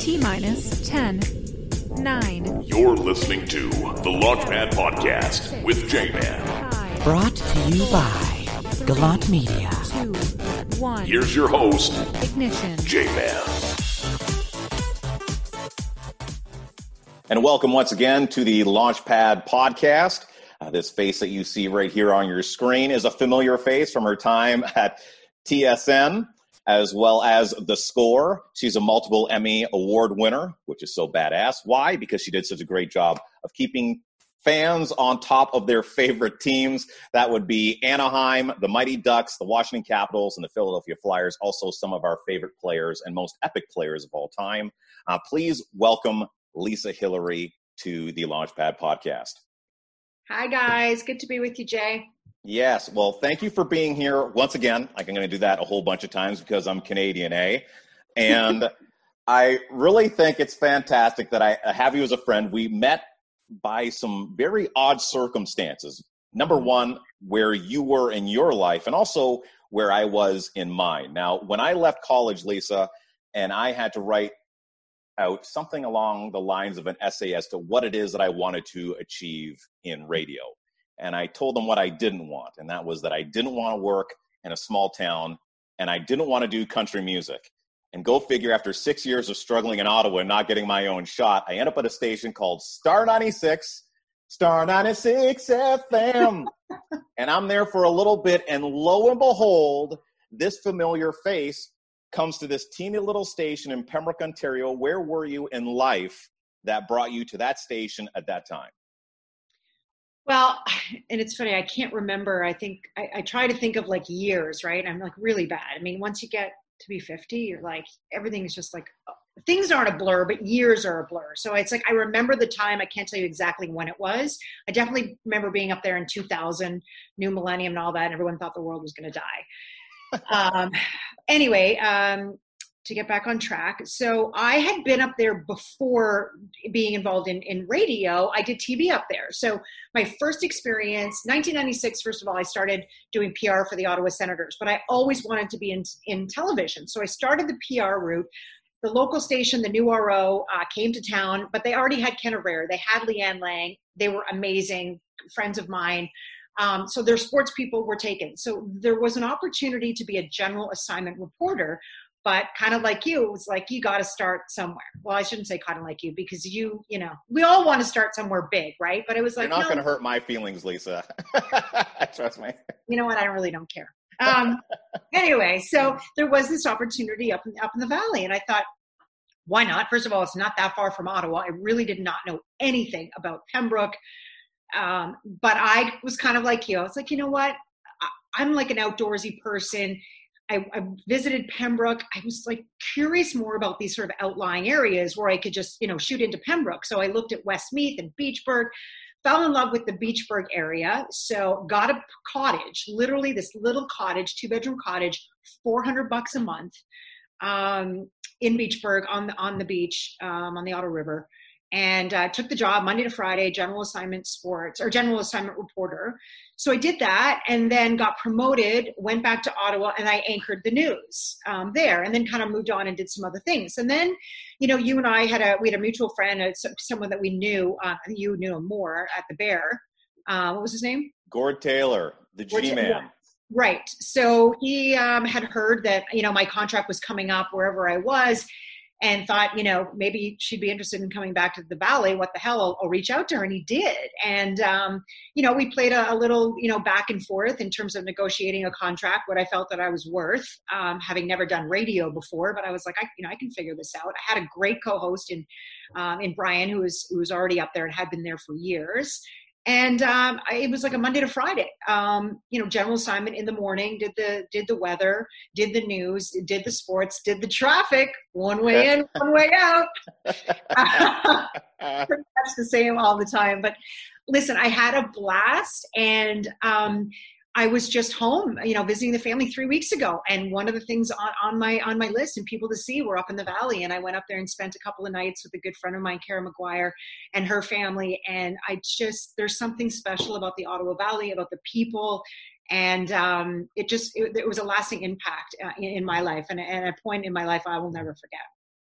T minus 10, 9, You're listening to the Launchpad Podcast with J Man. 5, Brought to you by Galant Media. 2, 1. Here's your host, Ignition. J Man. And welcome once again to the Launchpad podcast. Uh, this face that you see right here on your screen is a familiar face from her time at TSN as well as The Score. She's a multiple Emmy Award winner, which is so badass. Why? Because she did such a great job of keeping fans on top of their favorite teams. That would be Anaheim, the Mighty Ducks, the Washington Capitals, and the Philadelphia Flyers. Also, some of our favorite players and most epic players of all time. Uh, please welcome Lisa Hillary to the Launchpad podcast. Hi, guys. Good to be with you, Jay. Yes. Well, thank you for being here once again. Like I'm going to do that a whole bunch of times because I'm Canadian, eh? And I really think it's fantastic that I have you as a friend. We met by some very odd circumstances. Number one, where you were in your life, and also where I was in mine. Now, when I left college, Lisa, and I had to write out something along the lines of an essay as to what it is that I wanted to achieve in radio and I told them what I didn't want, and that was that I didn't want to work in a small town, and I didn't want to do country music. And go figure, after six years of struggling in Ottawa and not getting my own shot, I end up at a station called Star 96, Star 96 FM. and I'm there for a little bit, and lo and behold, this familiar face comes to this teeny little station in Pembroke, Ontario. Where were you in life that brought you to that station at that time? Well, and it's funny, I can't remember. I think I, I, try to think of like years, right? I'm like really bad. I mean, once you get to be 50, you're like, everything is just like, oh, things aren't a blur, but years are a blur. So it's like, I remember the time. I can't tell you exactly when it was. I definitely remember being up there in 2000, new millennium and all that, and everyone thought the world was going to die. um, anyway, um, to get back on track. So I had been up there before being involved in, in radio. I did TV up there. So my first experience, 1996, first of all, I started doing PR for the Ottawa Senators, but I always wanted to be in, in television. So I started the PR route. The local station, the new RO, uh, came to town, but they already had Ken Rare. They had Leanne Lang. They were amazing friends of mine. Um, so their sports people were taken. So there was an opportunity to be a general assignment reporter, but kind of like you it was like you got to start somewhere. Well i shouldn't say kind of like you because you you know we all want to start somewhere big right? But it was like you're not no, going to hurt my feelings lisa. Trust me. You know what? I really don't care. Um, anyway so there was this opportunity up in, up in the valley and i thought why not? First of all it's not that far from ottawa. I really did not know anything about pembroke. Um, but i was kind of like you. I was like you know what? I, i'm like an outdoorsy person I, I, visited Pembroke. I was like curious more about these sort of outlying areas where I could just, you know, shoot into Pembroke. So I looked at Westmeath and Beachburg, fell in love with the Beachburg area. So got a cottage, literally this little cottage, two bedroom cottage, 400 bucks a month um, in Beachburg on the, on the beach, um, on the Ottawa River. And uh, took the job Monday to Friday, general assignment sports or general assignment reporter. So I did that and then got promoted, went back to Ottawa, and I anchored the news um, there, and then kind of moved on and did some other things. And then, you know, you and I had a we had a mutual friend, uh, someone that we knew. Uh, you knew him more at the Bear. Uh, what was his name? Gord Taylor, the G man. Right. So he um, had heard that you know my contract was coming up wherever I was, and thought, you know, maybe she'd be interested in coming back to the valley. What the hell? I'll, I'll reach out to her, and he did. And um, you know, we played a, a, little, you know, back and forth in terms of negotiating a contract, what I felt that I was worth, um, having never done radio before. But I was like, I, you know, I can figure this out. I had a great co-host in um, in Brian, who was who was already up there and had been there for years and um, I, it was like a Monday to Friday. Um, you know, general assignment in the morning. Did the did the weather, did the news, did the sports, did the traffic. One way in, one way out. Pretty much the same all the time. But listen, I had a blast, and um, I was just home, you know, visiting the family three weeks ago, and one of the things on, on my on my list and people to see were up in the valley, and I went up there and spent a couple of nights with a good friend of mine, Kara McGuire, and her family, and I just there's something special about the Ottawa Valley, about the people, and um, it just it, it, was a lasting impact uh, in, my life, and, and a point in my life I will never forget.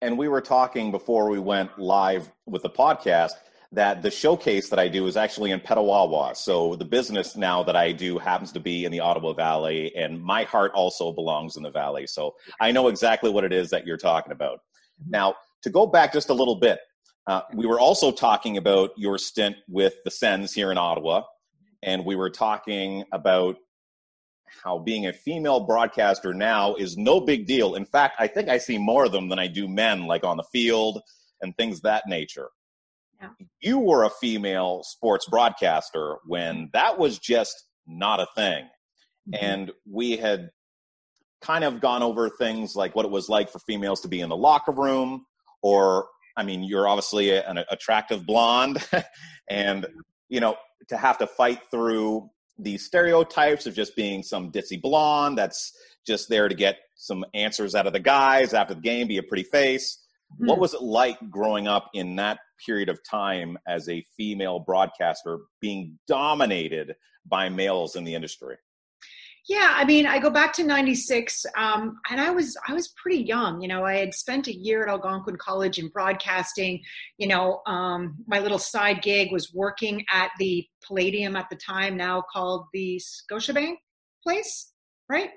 and we were talking before we went live with the podcast that the showcase that I do is actually in Petawawa. So the business now that I do happens to be in the Ottawa Valley, and my heart also belongs in the Valley. So I know exactly what it is that you're talking about. Mm-hmm. Now, to go back just a little bit, uh, we were also talking about your stint with the Sens here in Ottawa, and we were talking about how being a female broadcaster now is no big deal. In fact, I think I see more of them than I do men, like on the field and things that nature. Yeah. You were a female sports broadcaster when that was just not a thing. Mm-hmm. And we had kind of gone over things like what it was like for females to be in the locker room, or, I mean, you're obviously an attractive blonde, and, you know, to have to fight through these stereotypes of just being some ditzy blonde that's just there to get some answers out of the guys after the game, be a pretty face. Mm-hmm. What was it like growing up in that period of time as a female broadcaster being dominated by males in the industry? Yeah, I mean, I go back to '96, um, and I was I was pretty young. You know, I had spent a year at Algonquin College in broadcasting. You know, um, my little side gig was working at the Palladium at the time, now called the Scotiabank place, right?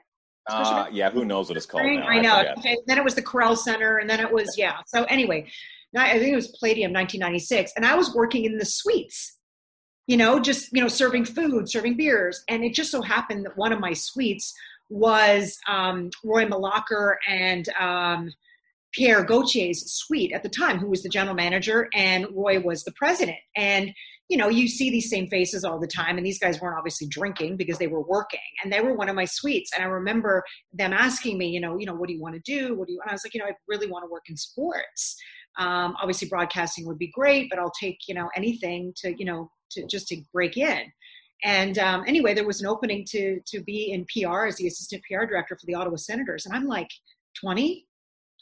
Uh, yeah, who knows what it's called now? I know. I okay, then it was the Corel Center, and then it was yeah. So anyway, I think it was Palladium 1996, and I was working in the suites you know, just, you know, serving food, serving beers. And it just so happened that one of my suites was um, Roy Mlakar and um, Pierre Gauthier's suite at the time, who was the general manager, and Roy was the president. And you know, you see these same faces all the time, and these guys weren't obviously drinking because they were working, and they were one of my suites. And I remember them asking me, you know, you know, what do you want to do? What do you? And I was like, you know, I really want to work in sports. Um, obviously, broadcasting would be great, but I'll take you know anything to you know to just to break in. And um, anyway, there was an opening to to be in PR as the assistant PR director for the Ottawa Senators, and I'm like 20,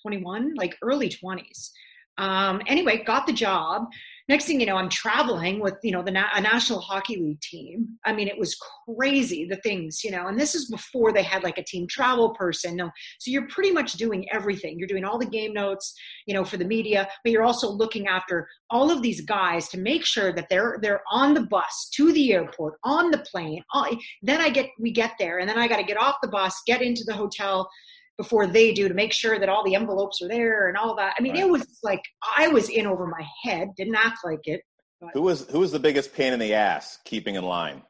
21, like early 20s. Um, anyway, got the job next thing you know i'm traveling with you know the a national hockey league team. I mean it was crazy the things you know and this is before they had like a team travel person. No so you're pretty much doing everything. You're doing all the game notes you know for the media but you're also looking after all of these guys to make sure that they're they're on the bus to the airport on the plane. Then i get we get there and then i got to get off the bus get into the hotel before they do to make sure that all the envelopes are there and all that. I mean, right. it was like I was in over my head. Didn't act like it. But. Who was who was the biggest pain in the ass keeping in line?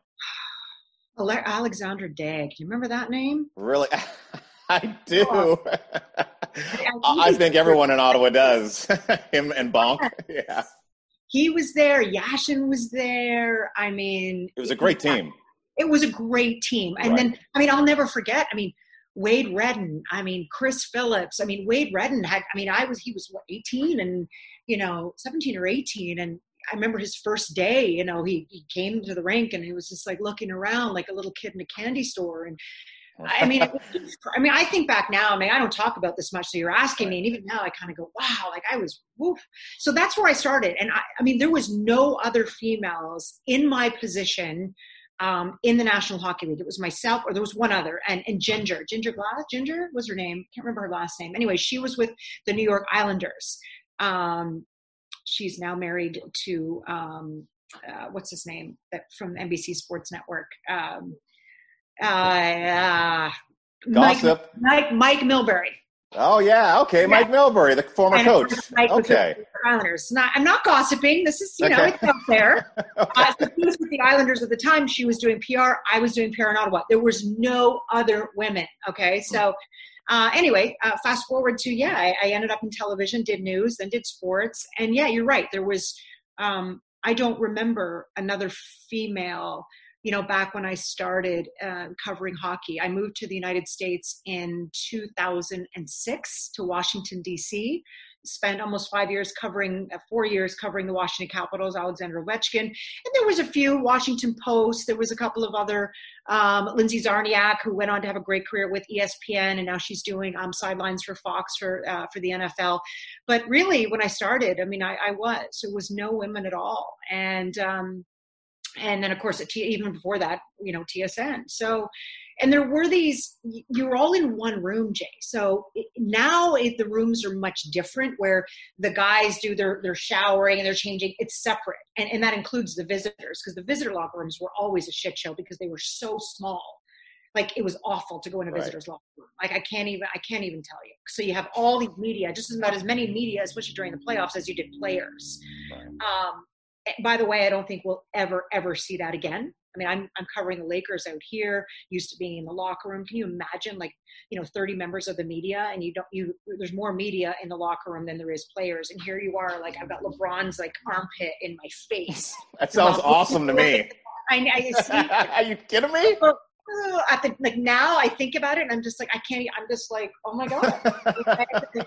Alexander Daigle. You remember that name? Really? I do. Oh. I think everyone in Ottawa does. Him and Bonk. Yeah. He was there. Yashin was there. I mean, it was a great team. It was a great team. And right. then, I mean, I'll never forget. I mean, Wade Redden, I mean, Chris Phillips. I mean, Wade Redden had, I mean, I was, he was what, 18 and, you know, 17 or 18. And I remember his first day, you know, he, he came to the rink and he was just like looking around like a little kid in a candy store. And I mean, I mean, I think back now, I mean, I don't talk about this much. So you're asking me, and even now I kind of go, wow, like I was, woof. So that's where I started. And I, I mean, there was no other females in my position um, in the National Hockey League. It was myself, or there was one other, and, and Ginger, Ginger Glass, Ginger was her name. Can't remember her last name. Anyway, she was with the New York Islanders. Um, she's now married to um, uh, what's his name that from NBC Sports Network. Um, uh, uh, Gossip. Mike, Mike, Mike Milbury. Oh yeah, okay, yeah. Mike Milbury, the former and coach. Mike okay. Islanders. Not, I'm not gossiping. This is, you know, it's out there. okay. uh, so she was with the Islanders at the time. She was doing PR. I was doing PR in Ottawa. There was no other women. Okay, so uh, anyway, uh, fast forward to yeah, I, I, ended up in television, did news, then did sports, and yeah, you're right. There was. Um, I don't remember another female you know, back when I started uh, covering hockey. I moved to the United States in 2006 to Washington, D.C. Spent almost five years covering, uh, four years covering the Washington Capitals, Alexander Ovechkin. And there was a few, Washington Post, there was a couple of other, um, Lindsay Czarniak, who went on to have a great career with ESPN, and now she's doing um, sidelines for Fox for, uh, for the NFL. But really, when I started, I mean, I, I was, it was no women at all. And, um, and then of course even before that you know tsn so and there were these you were all in one room jay. So it, now it, the rooms are much different where the guys do their their showering and they're changing. It's separate. And, and that includes the visitors because the visitor locker rooms were always a shit show because they were so small. Like it was awful to go in a Right. visitor's locker room. Like i can't even i can't even tell you. So you have all these media just about as many media especially during the playoffs as you did players. Um, eh, Eh, by the way, I don't think we'll ever, ever see that again. I mean, I'm, I'm covering the Lakers out here, used to being in the locker room. Can you imagine, like, you know, 30 members of the media, and you don't, you, there's more media in the locker room than there is players. And here you are, like, I've got LeBron's like armpit in my face. That sounds Well, awesome to me. I, I see. Are you kidding me? oh, At the, like now, I think about it, and I'm just like, I can't. I'm just like, oh my god, I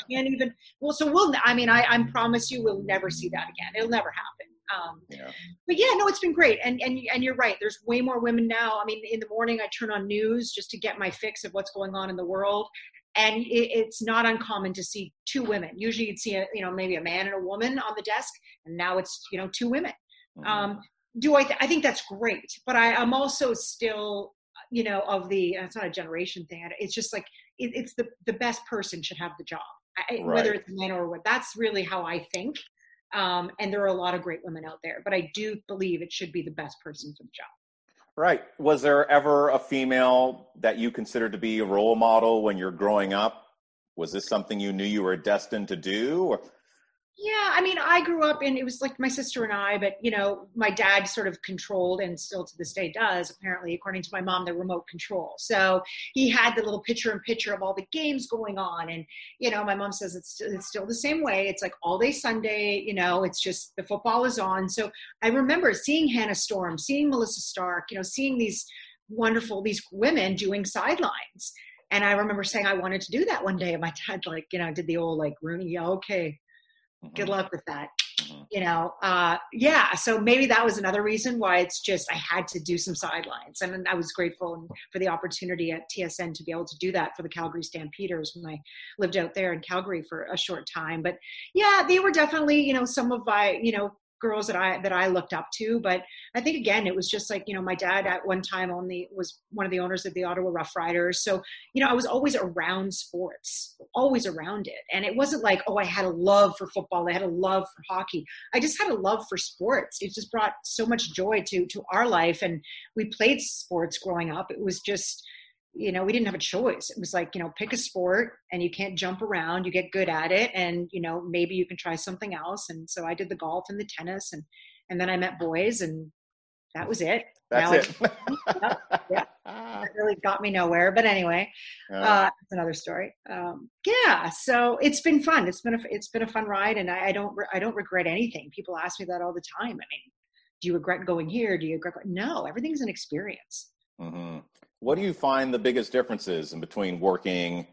can't even. Well, so we'll. I mean, I, I promise you, we'll never see that again. It'll never happen. Um, Yeah. but yeah, no, it's been great, and and and you're right. There's way more women now. I mean, in the morning, I turn on news just to get my fix of what's going on in the world, and it, it's not uncommon to see two women. Usually, you'd see a you know maybe a man and a woman on the desk, and now it's you know two women. Mhm. Um, do I? Th- I think that's great, but I, I'm also still you know of the. It's not a generation thing. It's just like it, it's the the best person should have the job, I, I- whether it's men or what. That's really how I think. Um, and there are a lot of great women out there, but I do believe it should be the best person for the job. Right. Was there ever a female that you considered to be a role model when you're growing up? Was this something you knew you were destined to do? Or, Yeah, I mean, I grew up and it was like my sister and I, but you know, my dad sort of controlled and still to this day does, apparently, according to my mom, the remote control. So he had the little picture in picture of all the games going on. And, you know, my mom says it's, it's still the same way. It's like all day Sunday, you know, it's just the football is on. So I remember seeing Hannah Storm, seeing Melissa Stark, you know, seeing these wonderful, these women doing sidelines. And I remember saying I wanted to do that one day. And my dad, like, you know, did the old like Rooney, yeah, okay, good luck with that. Mhm. you know uh yeah so maybe that was another reason why it's just i had to do some sidelines. I mean, i was grateful for the opportunity at tsn to be able to do that for the calgary stampeders when i lived out there in calgary for a short time. But yeah they were definitely you know some of my you know girls that i that i looked up to but i think again it was just like you know my dad at one time only was one of the owners of the ottawa rough riders. So you know i was always around sports always around it. And it wasn't like oh i had a love for football i had a love for hockey. I just had a love for sports. It just brought so much joy to to our life. And we played sports growing up. It was just you know we didn't have a choice it was like you know pick a sport and you can't jump around you get good at it and you know maybe you can try something else and so i did the golf and the tennis and and then i met boys and that was it That's Now it. yeah. it really got me nowhere but anyway Yeah. uh, that's another story. Um, yeah, so it's been fun. It's been a it's been a fun ride, and I, I don't re- I don't regret anything. People ask me that all the time. I mean, do you regret going here? Do you regret? No, everything's an experience. hmm What do you find the biggest differences in between working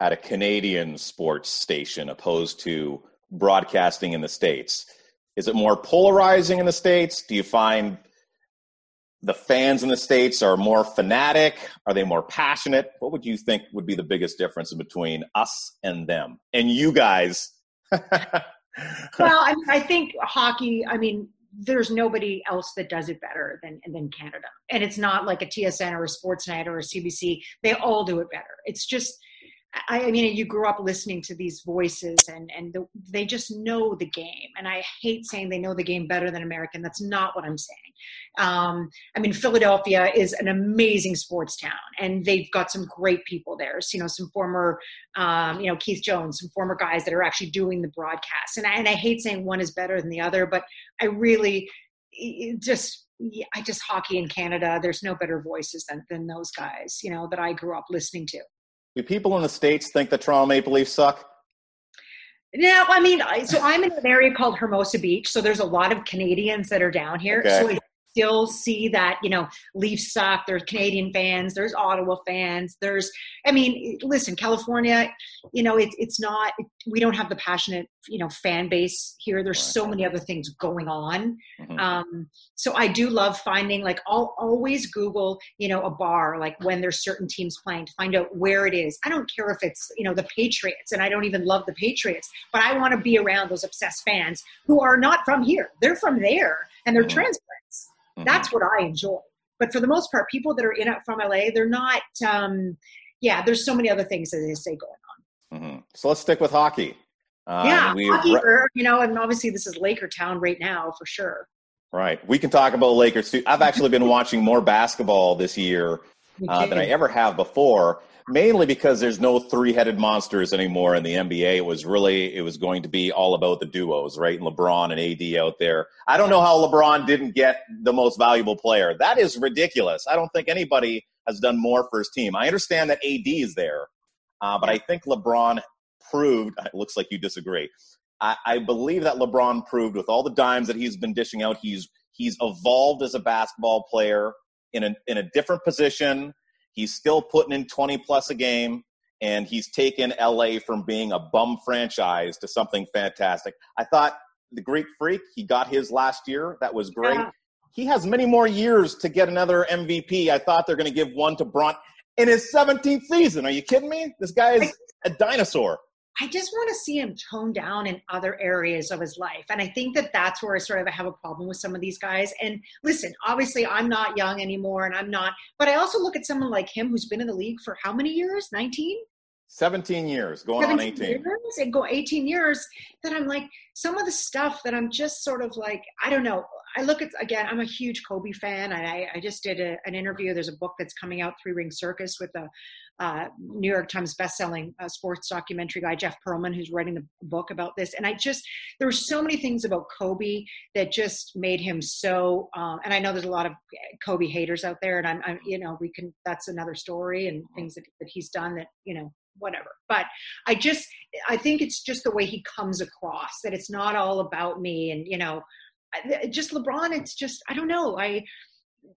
at a Canadian sports station opposed to broadcasting in the States? Is it more polarizing in the States? Do you find the fans in the States are more fanatic? Are they more passionate? What would you think would be the biggest difference in between us and them? And you guys? Well, I, mean, I think hockey. I mean, there's nobody else that does it better than than Canada, and it's not like a TSN or a Sportsnet or a CBC. They all do it better. It's just. I, I mean, you grew up listening to these voices, and and the, they just know the game. And I hate saying they know the game better than American. That's not what I'm saying. Um, I mean, Philadelphia is an amazing sports town, and they've got some great people there. So, you know, some former, um, you know, Keith Jones, some former guys that are actually doing the broadcast. And I, and I hate saying one is better than the other, but I really just. I just hockey in Canada. There's no better voices than than those guys, you know, that I grew up listening to. Do people in the States think the Toronto Maple Leafs suck? No, I mean, so I'm in an area called Hermosa Beach, so there's a lot of Canadians that are down here. Okay. So still see that, you know, Leafs suck. There's Canadian fans. There's Ottawa fans. There's, I mean, listen, California, you know, it, it's not. We don't have the passionate, you know, fan base here. There's so many other things going on. Mhm. Um, so I do love finding like I'll always Google, you know, a bar like when there's certain teams playing to find out where it is. I don't care if it's, you know, the Patriots and I don't even love the Patriots, but I want to be around those obsessed fans who are not from here. They're from there and they're Mhm. transplants. Mhm. That's what I enjoy. But for the most part, people that are in it from LA, they're not. Um, yeah, there's so many other things that they say going on. hmm So let's stick with hockey. Um, yeah, hockey, or, you know, and obviously this is Laker town right now for sure. right. We can talk about Lakers too. I've actually been watching more basketball this year uh, than I ever have before. Mainly because there's no three-headed monsters anymore in the NBA. It was really it was going to be all about the duos, right? And LeBron and AD out there. I don't know how LeBron didn't get the most valuable player. That is ridiculous. I don't think anybody has done more for his team. I understand that AD is there, uh, but I think LeBron proved. It looks like you disagree. I, I believe that LeBron proved with all the dimes that he's been dishing out, he's he's evolved as a basketball player in a in a different position. He's still putting in 20 plus a game, and he's taken LA from being a bum franchise to something fantastic. I thought the Greek Freak, he got his last year. That was great. Yeah. He has many more years to get another MVP. I thought they're going to give one to Bron in his 17th season. Are you kidding me? This guy is a dinosaur. I just want to see him tone down in other areas of his life. And I think that that's where I sort of have a problem with some of these guys. And listen, obviously, I'm not young anymore and I'm not, but I also look at someone like him who's been in the league for how many years? 19? 17 years, going on 18. years and go 18 years that I'm like some of the stuff that I'm just sort of like I don't know. I look at again. I'm a huge Kobe fan. I I just did a, an interview. There's a book that's coming out, Three Ring Circus, with a uh, New York Times bestselling uh, sports documentary guy Jeff Pearlman, who's writing the book about this. And I just there were so many things about Kobe that just made him so. Um, and I know there's a lot of Kobe haters out there, and I'm, I'm you know we can that's another story and things that, that he's done that you know whatever. But I just I think it's just the way he comes across that it's not all about me and you know just LeBron. It's just I don't know I.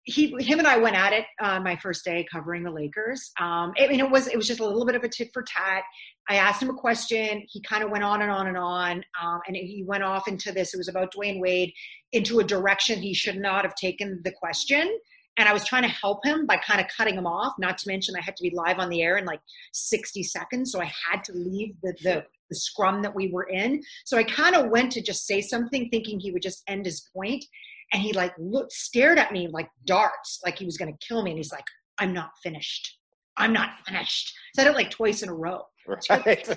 He, him, and I went at it uh, my first day covering the Lakers. Um, I mean, it was it was just a little bit of a tit for tat. I asked him a question. He kind of went on and on and on, um, and he went off into this. It was about Dwyane Wade into a direction he should not have taken the question. And I was trying to help him by kind of cutting him off. Not to mention, I had to be live on the air in like 60 seconds, so I had to leave the the, the scrum that we were in. So I kind of went to just say something, thinking he would just end his point, and he like looked, stared at me like darts, like he was going to kill me. And he's like, "I'm not finished. I'm not finished." Said it like twice in a row. Right?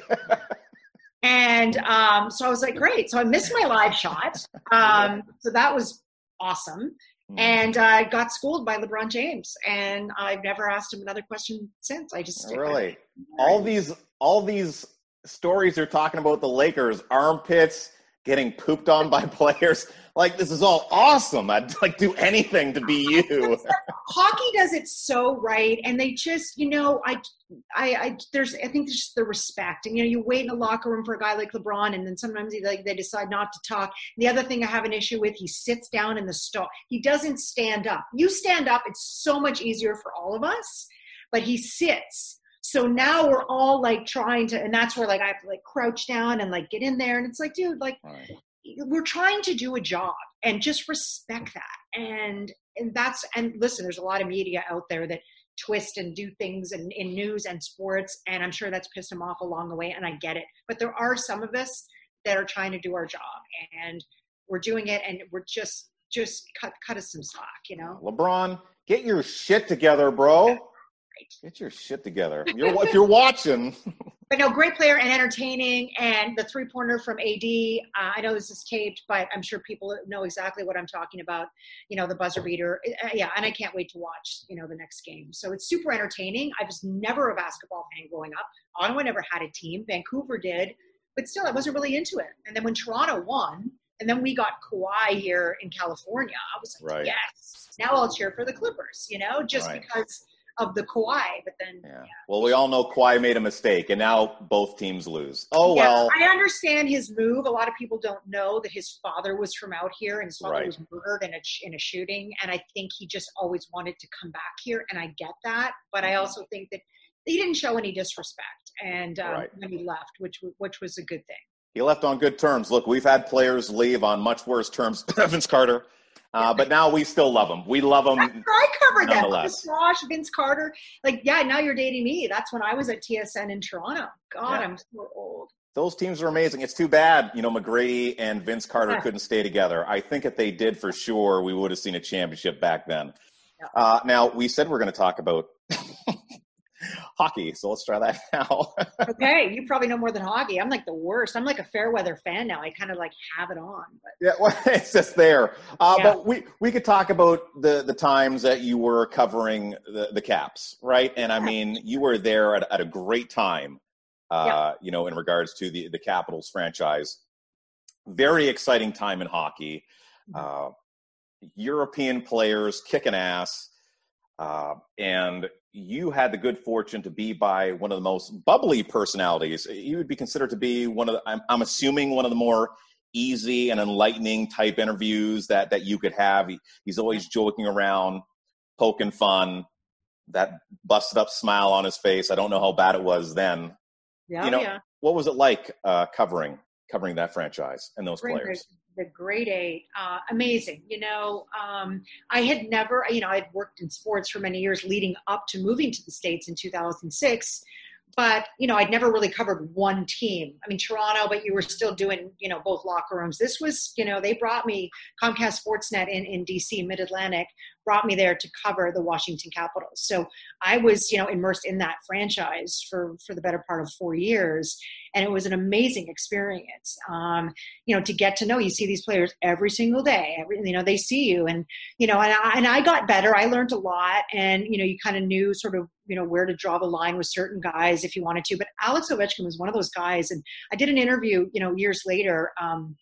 And um, so I was like, great. So I missed my live shot. Um, so that was awesome. And I got schooled by LeBron James, and I've never asked him another question since. I just really, all these all these stories you're talking about the Lakers armpits getting pooped on by players. Like this is all awesome. I'd like do anything to be you. hockey does it so right, and they just, you know, I, I, I there's, I think there's just the respect, and you know, you wait in a locker room for a guy like LeBron, and then sometimes he, like they decide not to talk. The other thing I have an issue with, he sits down in the stall. He doesn't stand up. You stand up, it's so much easier for all of us, but he sits. So now we're all like trying to, and that's where like I have to like crouch down and like get in there, and it's like, dude, like Right. we're trying to do a job and just respect that and and that's and listen there's a lot of media out there that twist and do things in, in news and sports and i'm sure that's pissed them off along the way and i get it but there are some of us that are trying to do our job and we're doing it and we're just just cut cut us some slack you know LeBron, get your shit together, bro. Get your shit together. You're if you're watching. but no, great player and entertaining. And the three pointer from AD, uh, I know this is taped, but I'm sure people know exactly what I'm talking about. You know, the buzzer beater. Uh, yeah, and I can't wait to watch, you know, the next game. So it's super entertaining. I was never a basketball fan growing up. Ottawa never had a team, Vancouver did, but still, I wasn't really into it. And then when Toronto won, and then we got Kawhi here in California, I was like, Right. yes, now I'll cheer for the Clippers, you know, just Right. because of the Kawhi. But then, Yeah. Well, we all know Kawhi made a mistake, and now both teams lose. Oh Yeah, well. I understand his move. A lot of people don't know that his father was from out here, and his father Right. was murdered in a in a shooting. And I think he just always wanted to come back here, and I get that. But Mm-hmm. I also think that he didn't show any disrespect, and um, Right. when he left, which which was a good thing. He left on good terms. Look, we've had players leave on much worse terms. Vince Carter, uh, but now we still love him. We love him. I covered that. Chris Bosh, Vince Carter. Like, yeah, now you're dating me. That's when I was at TSN in Toronto. God, Yeah. I'm so old. Those teams are amazing. It's too bad, you know, McGrady and Vince Carter Yeah. couldn't stay together. I think if they did for sure, we would have seen a championship back then. Uh, now we said we're going to talk about hockey, so let's try that now. okay, you probably know more than hockey. I'm like the worst. I'm like a fair weather fan now. I kind of like have it on. But. yeah, well, it's just there. Uh, Yeah. But we we could talk about the the times that you were covering the the Caps, right? And I mean, you were there at, at a great time. Uh, You know, in regards to the the Capitals franchise, very exciting time in hockey. Uh, European players kicking ass. Uh, and you had the good fortune to be by one of the most bubbly personalities. You would be considered to be one of the, I'm, I'm assuming, one of the more easy and enlightening type interviews that, that you could have. He, he's always joking around, poking fun, that busted up smile on his face. I don't know how bad it was then. Yeah, You know, yeah. What was it like uh, covering covering that franchise and those players? The, grade eight, uh, amazing. You know, um, I had never, you know, I'd worked in sports for many years leading up to moving to the States in 2006. But, you know, I'd never really covered one team. I mean, Toronto, but you were still doing, you know, both locker rooms. This was, you know, they brought me Comcast Sportsnet in, in DC, Mid Atlantic, brought me there to cover the Washington Capitals. So I was, you know, immersed in that franchise for, for the better part of four years. And it was an amazing experience. Um, you know, to get to know, you see these players every single day. Every, you know, they see you, and you know, and I, and I got better. I learned a lot, and you know, you kind of knew sort of you know where to draw the line with certain guys if you wanted to. But Alex Ovechkin was one of those guys, and I did an interview, you know, years later um,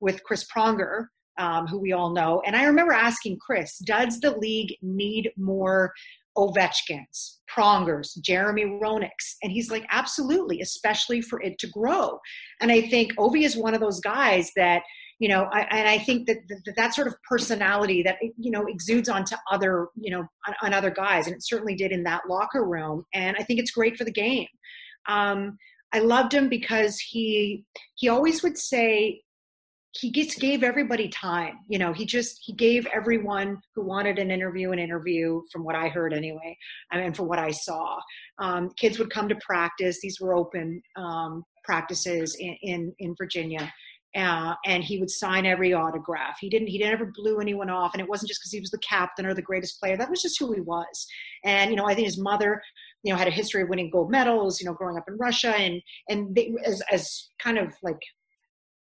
with Chris Pronger, um, who we all know, and I remember asking Chris, "Does the league need more?" Ovechkins, Prongers, Jeremy Roenick's. And he's like, absolutely, especially for it to grow. And I think Ovi is one of those guys that, you know, I, and I think that, that that sort of personality that, you know, exudes onto other, you know, on, on other guys. And it certainly did in that locker room. And I think it's great for the game. Um, I loved him because he, he always would say, he just gave everybody time you know he just he gave everyone who wanted an interview an interview from what i heard anyway I mean, from what i saw. Um, kids would come to practice these were open um, practices in, in in virginia uh, and he would sign every autograph. He didn't he never blew anyone off and it wasn't just because he was the captain or the greatest player that was just who he was. And you know i think his mother you know had a history of winning gold medals you know growing up in russia and and they, as as kind of like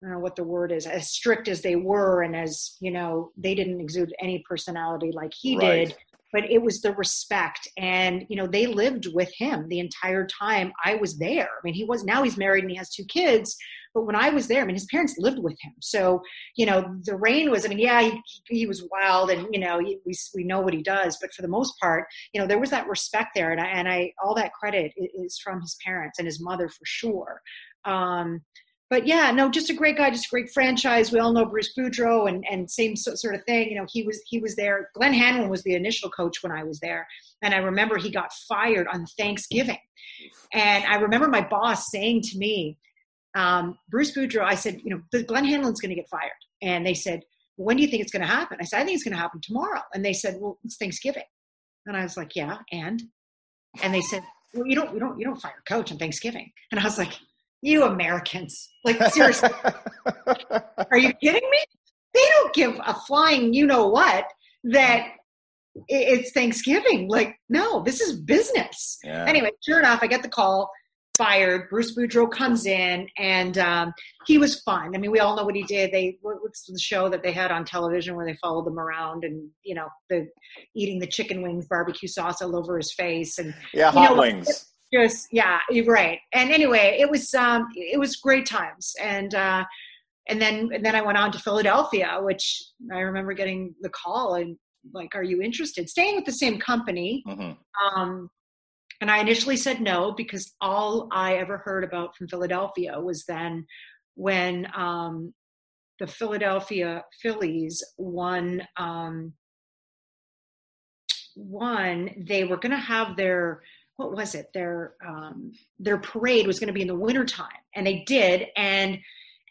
I don't know what the word is, as strict as they were, and as you know, they didn't exude any personality like he Right. did. But it was the respect, and you know, they lived with him the entire time I was there. I mean, he was now he's married and he has two kids, but when I was there, I mean, his parents lived with him. So you know, the rain was. I mean, yeah, he, he was wild, and you know, he, we we know what he does, but for the most part, you know, there was that respect there, and I, and I all that credit is from his parents and his mother for sure. Um, but yeah, no, just a great guy, just a great franchise. We all know Bruce Boudreau, and and same sort of thing. You know, he was he was there. Glen Hanlon was the initial coach when I was there, and I remember he got fired on Thanksgiving, and I remember my boss saying to me, um, Bruce Boudreau, I said, you know, Glen Hanlon's going to get fired, and they said, when do you think it's going to happen? I said, I think it's going to happen tomorrow, and they said, well, it's Thanksgiving, and I was like, yeah, and, and they said, well, you don't you don't you don't fire a coach on Thanksgiving, and I was like you Americans. Like, seriously, are you kidding me? They don't give a flying you know what that it's Thanksgiving. Like, no, this is business. Yeah. Anyway, sure enough, I get the call, fired. Bruce Boudreau comes in, and um, he was fun. I mean, we all know what he did. They what- what's the show that they had on television where they followed them around and you know the eating the chicken wings, barbecue sauce all over his face, and yeah, hot know, wings. Just yeah you're right. And anyway it was um it was great times. And uh and then and then i went on to philadelphia which i remember getting the call and like are you interested? Staying with the same company hmm um and i initially said no because all i ever heard about from philadelphia was then when um the philadelphia phillies won um won they were going to have their what was it their um their parade was going to be in the wintertime and they did and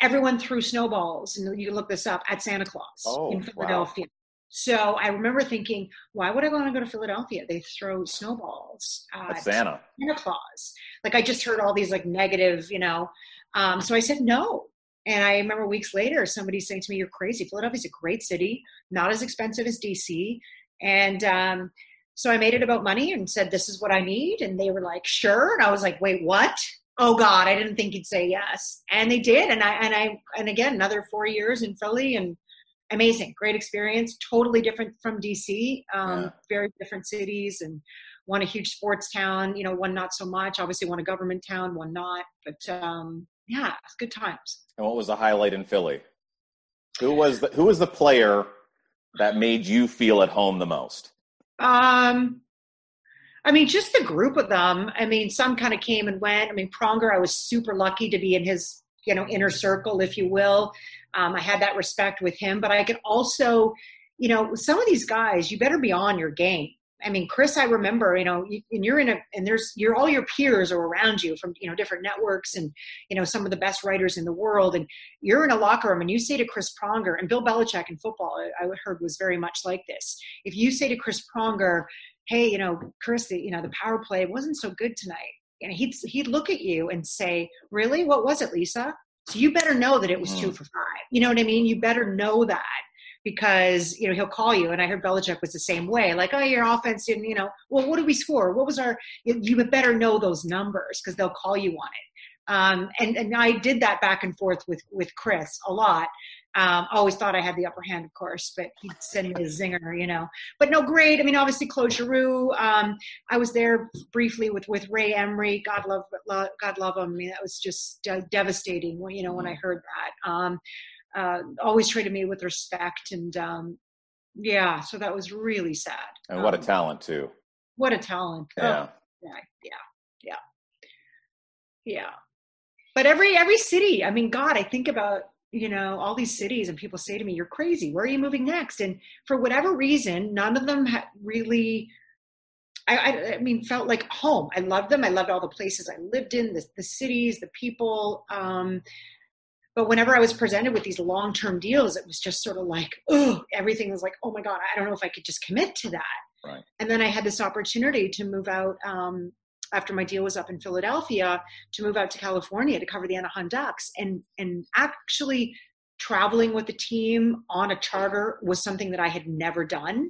everyone threw snowballs and you can look this up at santa claus Oh, in wow. philadelphia so i remember thinking why would i want to go to philadelphia they throw snowballs At at Santa. Santa Claus. Like I just heard all these like negative, you know. Um, so I said no. And I remember weeks later somebody saying to me, You're crazy. Philadelphia's a great city, not as expensive as DC. And um, so I made it about money and said, "This is what I need," and they were like, "Sure." And I was like, "Wait, what?" Oh God, I didn't think you'd say yes, and they did. And I and I and again another four years in Philly and amazing, great experience. Totally different from DC. Um, Yeah. Very different cities and one a huge sports town. You know, one not so much. Obviously, one a government town, one not. But um, yeah, it's good times. And what was the highlight in Philly? Who was the, who was the player that made you feel at home the most? Um, I mean, just the group of them. I mean, some kind of came and went. I mean, Pronger, I was super lucky to be in his, you know, inner circle, if you will. Um, I had that respect with him, but I could also, you know, some of these guys, you better be on your game. I mean, Chris, I remember, you know, and you're in a, and there's, you're all your peers are around you from, you know, different networks and, you know, some of the best writers in the world. And you're in a locker room and you say to Chris Pronger, and Bill Belichick in football, I, heard was very much like this. If you say to Chris Pronger, hey, you know, Chris, the, you know, the power play wasn't so good tonight. And he'd, he'd look at you and say, really, what was it, Lisa? So you better know that it was two Mm. for five. You know what I mean? You better know that because, you know, he'll call you. And I heard Belichick was the same way. Like, oh, your offense didn't, you know, well, what did we score? What was our, you, would better know those numbers because they'll call you on it. Um, and, and I did that back and forth with, with Chris a lot. Um, always thought I had the upper hand, of course, but he'd send me a zinger, you know. But no, great. I mean, obviously, Claude Giroux. Um, I was there briefly with with Ray Emery. God love, lo- God love him. I mean, that was just uh, devastating. When you know when I heard that. Um, uh, always treated me with respect, and um, yeah, so that was really sad. And what a Um, talent too. What a talent. Oh, Yeah. yeah, yeah, yeah, yeah. But every every city, I mean, God, I think about you know all these cities, and people say to me, "You're crazy. Where are you moving next?" And for whatever reason, none of them ha- really. I, I, I mean, felt like home. I loved them. I loved all the places I lived in, the, the cities, the people. Um, but whenever I was presented with these long term deals, it was just sort of like, oh, everything was like, oh my God, I don't know if I could just commit to that. Right. And then I had this opportunity to move out um, after my deal was up in Philadelphia to move out to California to cover the Anaheim Ducks. And, and actually traveling with the team on a charter was something that I had never done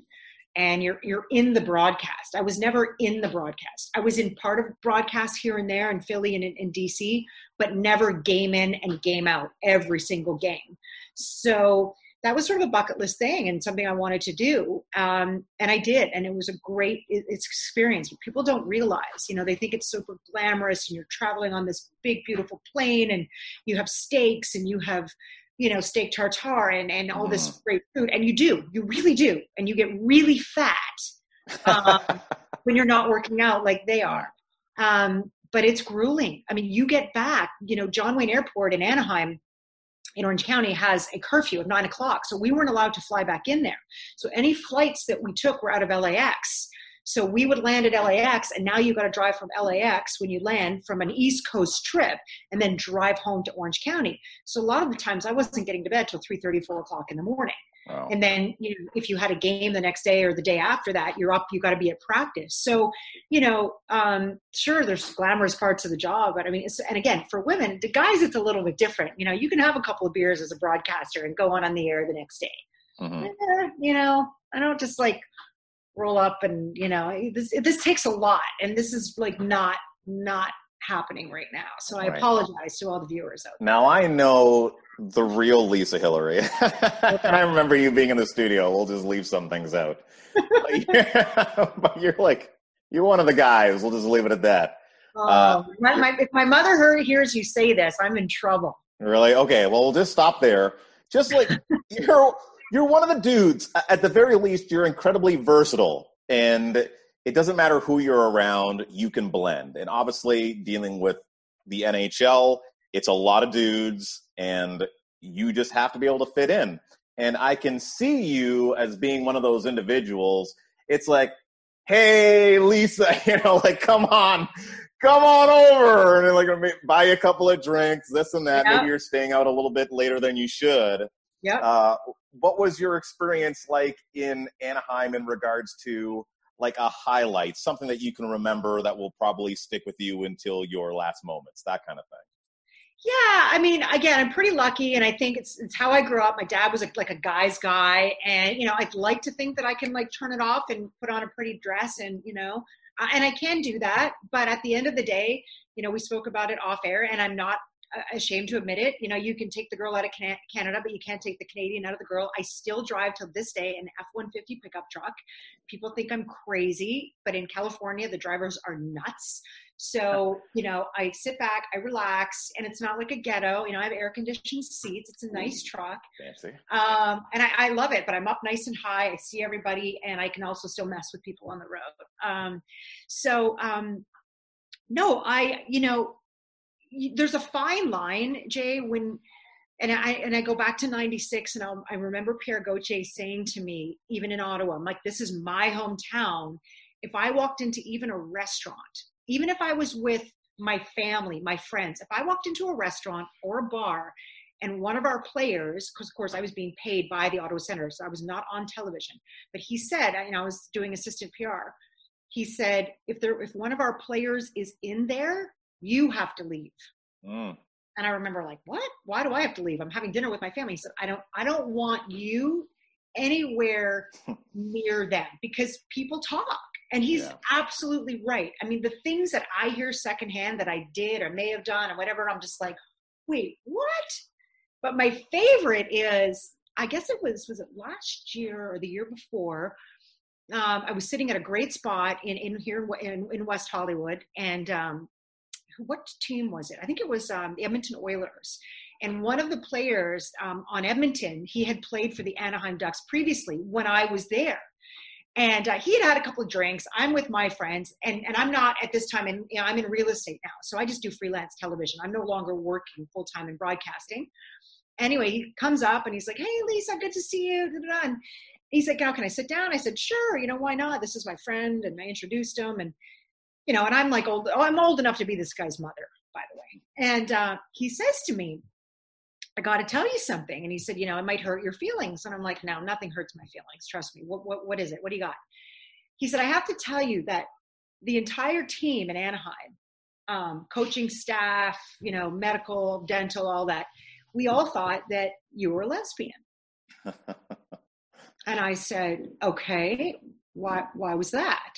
and you're you're in the broadcast. I was never in the broadcast. I was in part of broadcast here and there in Philly and in, in DC, but never game in and game out every single game. So that was sort of a bucket list thing and something I wanted to do, um, and I did, and it was a great experience. But people don't realize, you know, they think it's super glamorous, and you're traveling on this big, beautiful plane, and you have steaks, and you have you know steak tartare and, and all this great food and you do you really do and you get really fat um, when you're not working out like they are. Um, but it's grueling. I mean you get back you know john wayne airport in anaheim in orange county has a curfew of nine o'clock so we weren't allowed to fly back in there. So any flights that we took were out of lax so we would land at LAX, and now you've got to drive from LAX when you land from an East Coast trip, and then drive home to Orange County. So a lot of the times I wasn't getting to bed till 3:30, 4 o'clock in the morning. Wow. And then you know, if you had a game the next day or the day after that, you're up. You got to be at practice. So you know, um, sure, there's glamorous parts of the job, but I mean, it's, and again, for women, the guys, it's a little bit different. You know, you can have a couple of beers as a broadcaster and go on on the air the next day. Mhm. Eh, you know, I don't just like roll up and you know this this takes a lot, and this is like not not happening right now. So I Right. apologize to all the viewers out there. Now I know the real Lisa Hillary, and I remember you being in the studio. We'll just leave some things out, but you're, but you're like you're one of the guys. We'll just leave it at that. Uh, Oh, my, my, if my mother heard, hears you say this, I'm in trouble. Really? Okay. Well, we'll just stop there. Just like you're, you're one of the dudes. At the very least, you're incredibly versatile, and it doesn't matter who you're around. You can blend. And obviously, dealing with the NHL, it's a lot of dudes, and you just have to be able to fit in. And I can see you as being one of those individuals. It's like, hey, Lisa, you know, like, come on, come on over, and like buy a couple of drinks, this and that. Maybe you're staying out a little bit later than you should. Yeah. Uh, what was your experience like in Anaheim in regards to like a highlight, something that you can remember that will probably stick with you until your last moments, that kind of thing? Yeah, I mean, again, I'm pretty lucky, and I think it's it's how I grew up. My dad was a, like a guy's guy, and you know, I'd like to think that I can like turn it off and put on a pretty dress, and you know, uh, and I can do that. But at the end of the day, you know, we spoke about it off air, and I'm not ashamed to admit it. You know, you can take the girl out of Canada, but you can't take the Canadian out of the girl. I still drive to this day an F 150 pickup truck. People think I'm crazy, but in California, the drivers are nuts. So, you know, I sit back, I relax, and it's not like a ghetto. You know, I have air conditioned seats. It's a nice truck. Fancy. Um, and I, I love it, but I'm up nice and high. I see everybody, and I can also still mess with people on the road. Um, so, um, no, I, you know, there's a fine line, Jay, when, and I, and I go back to 96 and I'll, I remember Pierre Gauthier saying to me, even in Ottawa, I'm like, this is my hometown. If I walked into even a restaurant, even if I was with my family, my friends, if I walked into a restaurant or a bar and one of our players, because of course I was being paid by the Ottawa Senator, so I was not on television, but he said, know, I was doing assistant PR. He said, if there, if one of our players is in there, you have to leave. Mm. And I remember like, what? Why do I have to leave? I'm having dinner with my family. He said, I don't, I don't want you anywhere near them because people talk. And he's Yeah. absolutely right. I mean, the things that I hear secondhand that I did or may have done or whatever, I'm just like, wait, what? But my favorite is, I guess it was, was it last year or the year before? Um, I was sitting at a great spot in, in here in, in West Hollywood and um, what team was it? I think it was um, the Edmonton Oilers. And one of the players um, on Edmonton, he had played for the Anaheim Ducks previously when I was there. And uh, he had had a couple of drinks. I'm with my friends, and, and I'm not at this time and you know, I'm in real estate now. So I just do freelance television. I'm no longer working full time in broadcasting. Anyway, he comes up and he's like, Hey, Lisa, good to see you. And he's like, How can I sit down? I said, Sure, you know, why not? This is my friend. And I introduced him. And you know, and I'm like old, oh, I'm old enough to be this guy's mother, by the way. And uh, he says to me, I got to tell you something. And he said, you know, it might hurt your feelings. And I'm like, no, nothing hurts my feelings. Trust me. What, what, what is it? What do you got? He said, I have to tell you that the entire team in Anaheim, um, coaching staff, you know, medical, dental, all that, we all thought that you were a lesbian. And I said, okay, why, why was that?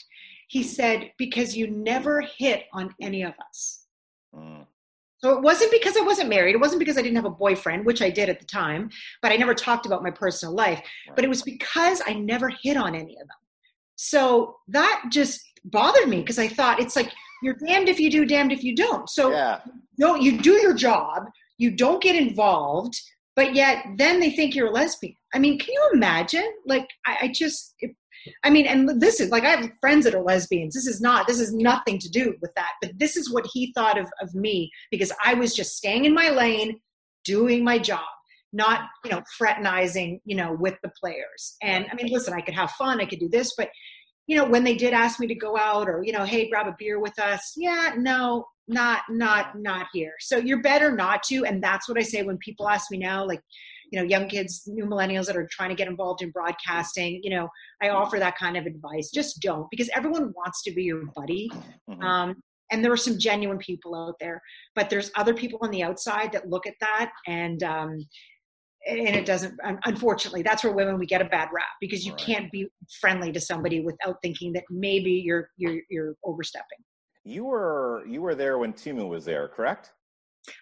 He said, because you never hit on any of us. Mm. So it wasn't because I wasn't married. It wasn't because I didn't have a boyfriend, which I did at the time, but I never talked about my personal life. But it was because I never hit on any of them. So that just bothered me because I thought it's like you're damned if you do, damned if you don't. So Yeah. no, you do your job, you don't get involved, but yet then they think you're a lesbian. I mean, can you imagine? Like, I, I just, it, I mean, and this is like I have friends that are lesbians. This is not, this is nothing to do with that. But this is what he thought of of me because I was just staying in my lane, doing my job, not you know fraternizing, you know, with the players. And I mean, listen, I could have fun, I could do this, but you know, when they did ask me to go out or you know, hey, grab a beer with us, yeah, no, not not not here. So you're better not to. And that's what I say when people ask me now, like you know young kids new millennials that are trying to get involved in broadcasting you know i offer that kind of advice just don't because everyone wants to be your buddy Mhm. um, and there are some genuine people out there but there's other people on the outside that look at that and um, and it doesn't unfortunately that's where women we get a bad rap because you Right. can't be friendly to somebody without thinking that maybe you're you're you're overstepping you were you were there when Teemu was there, correct?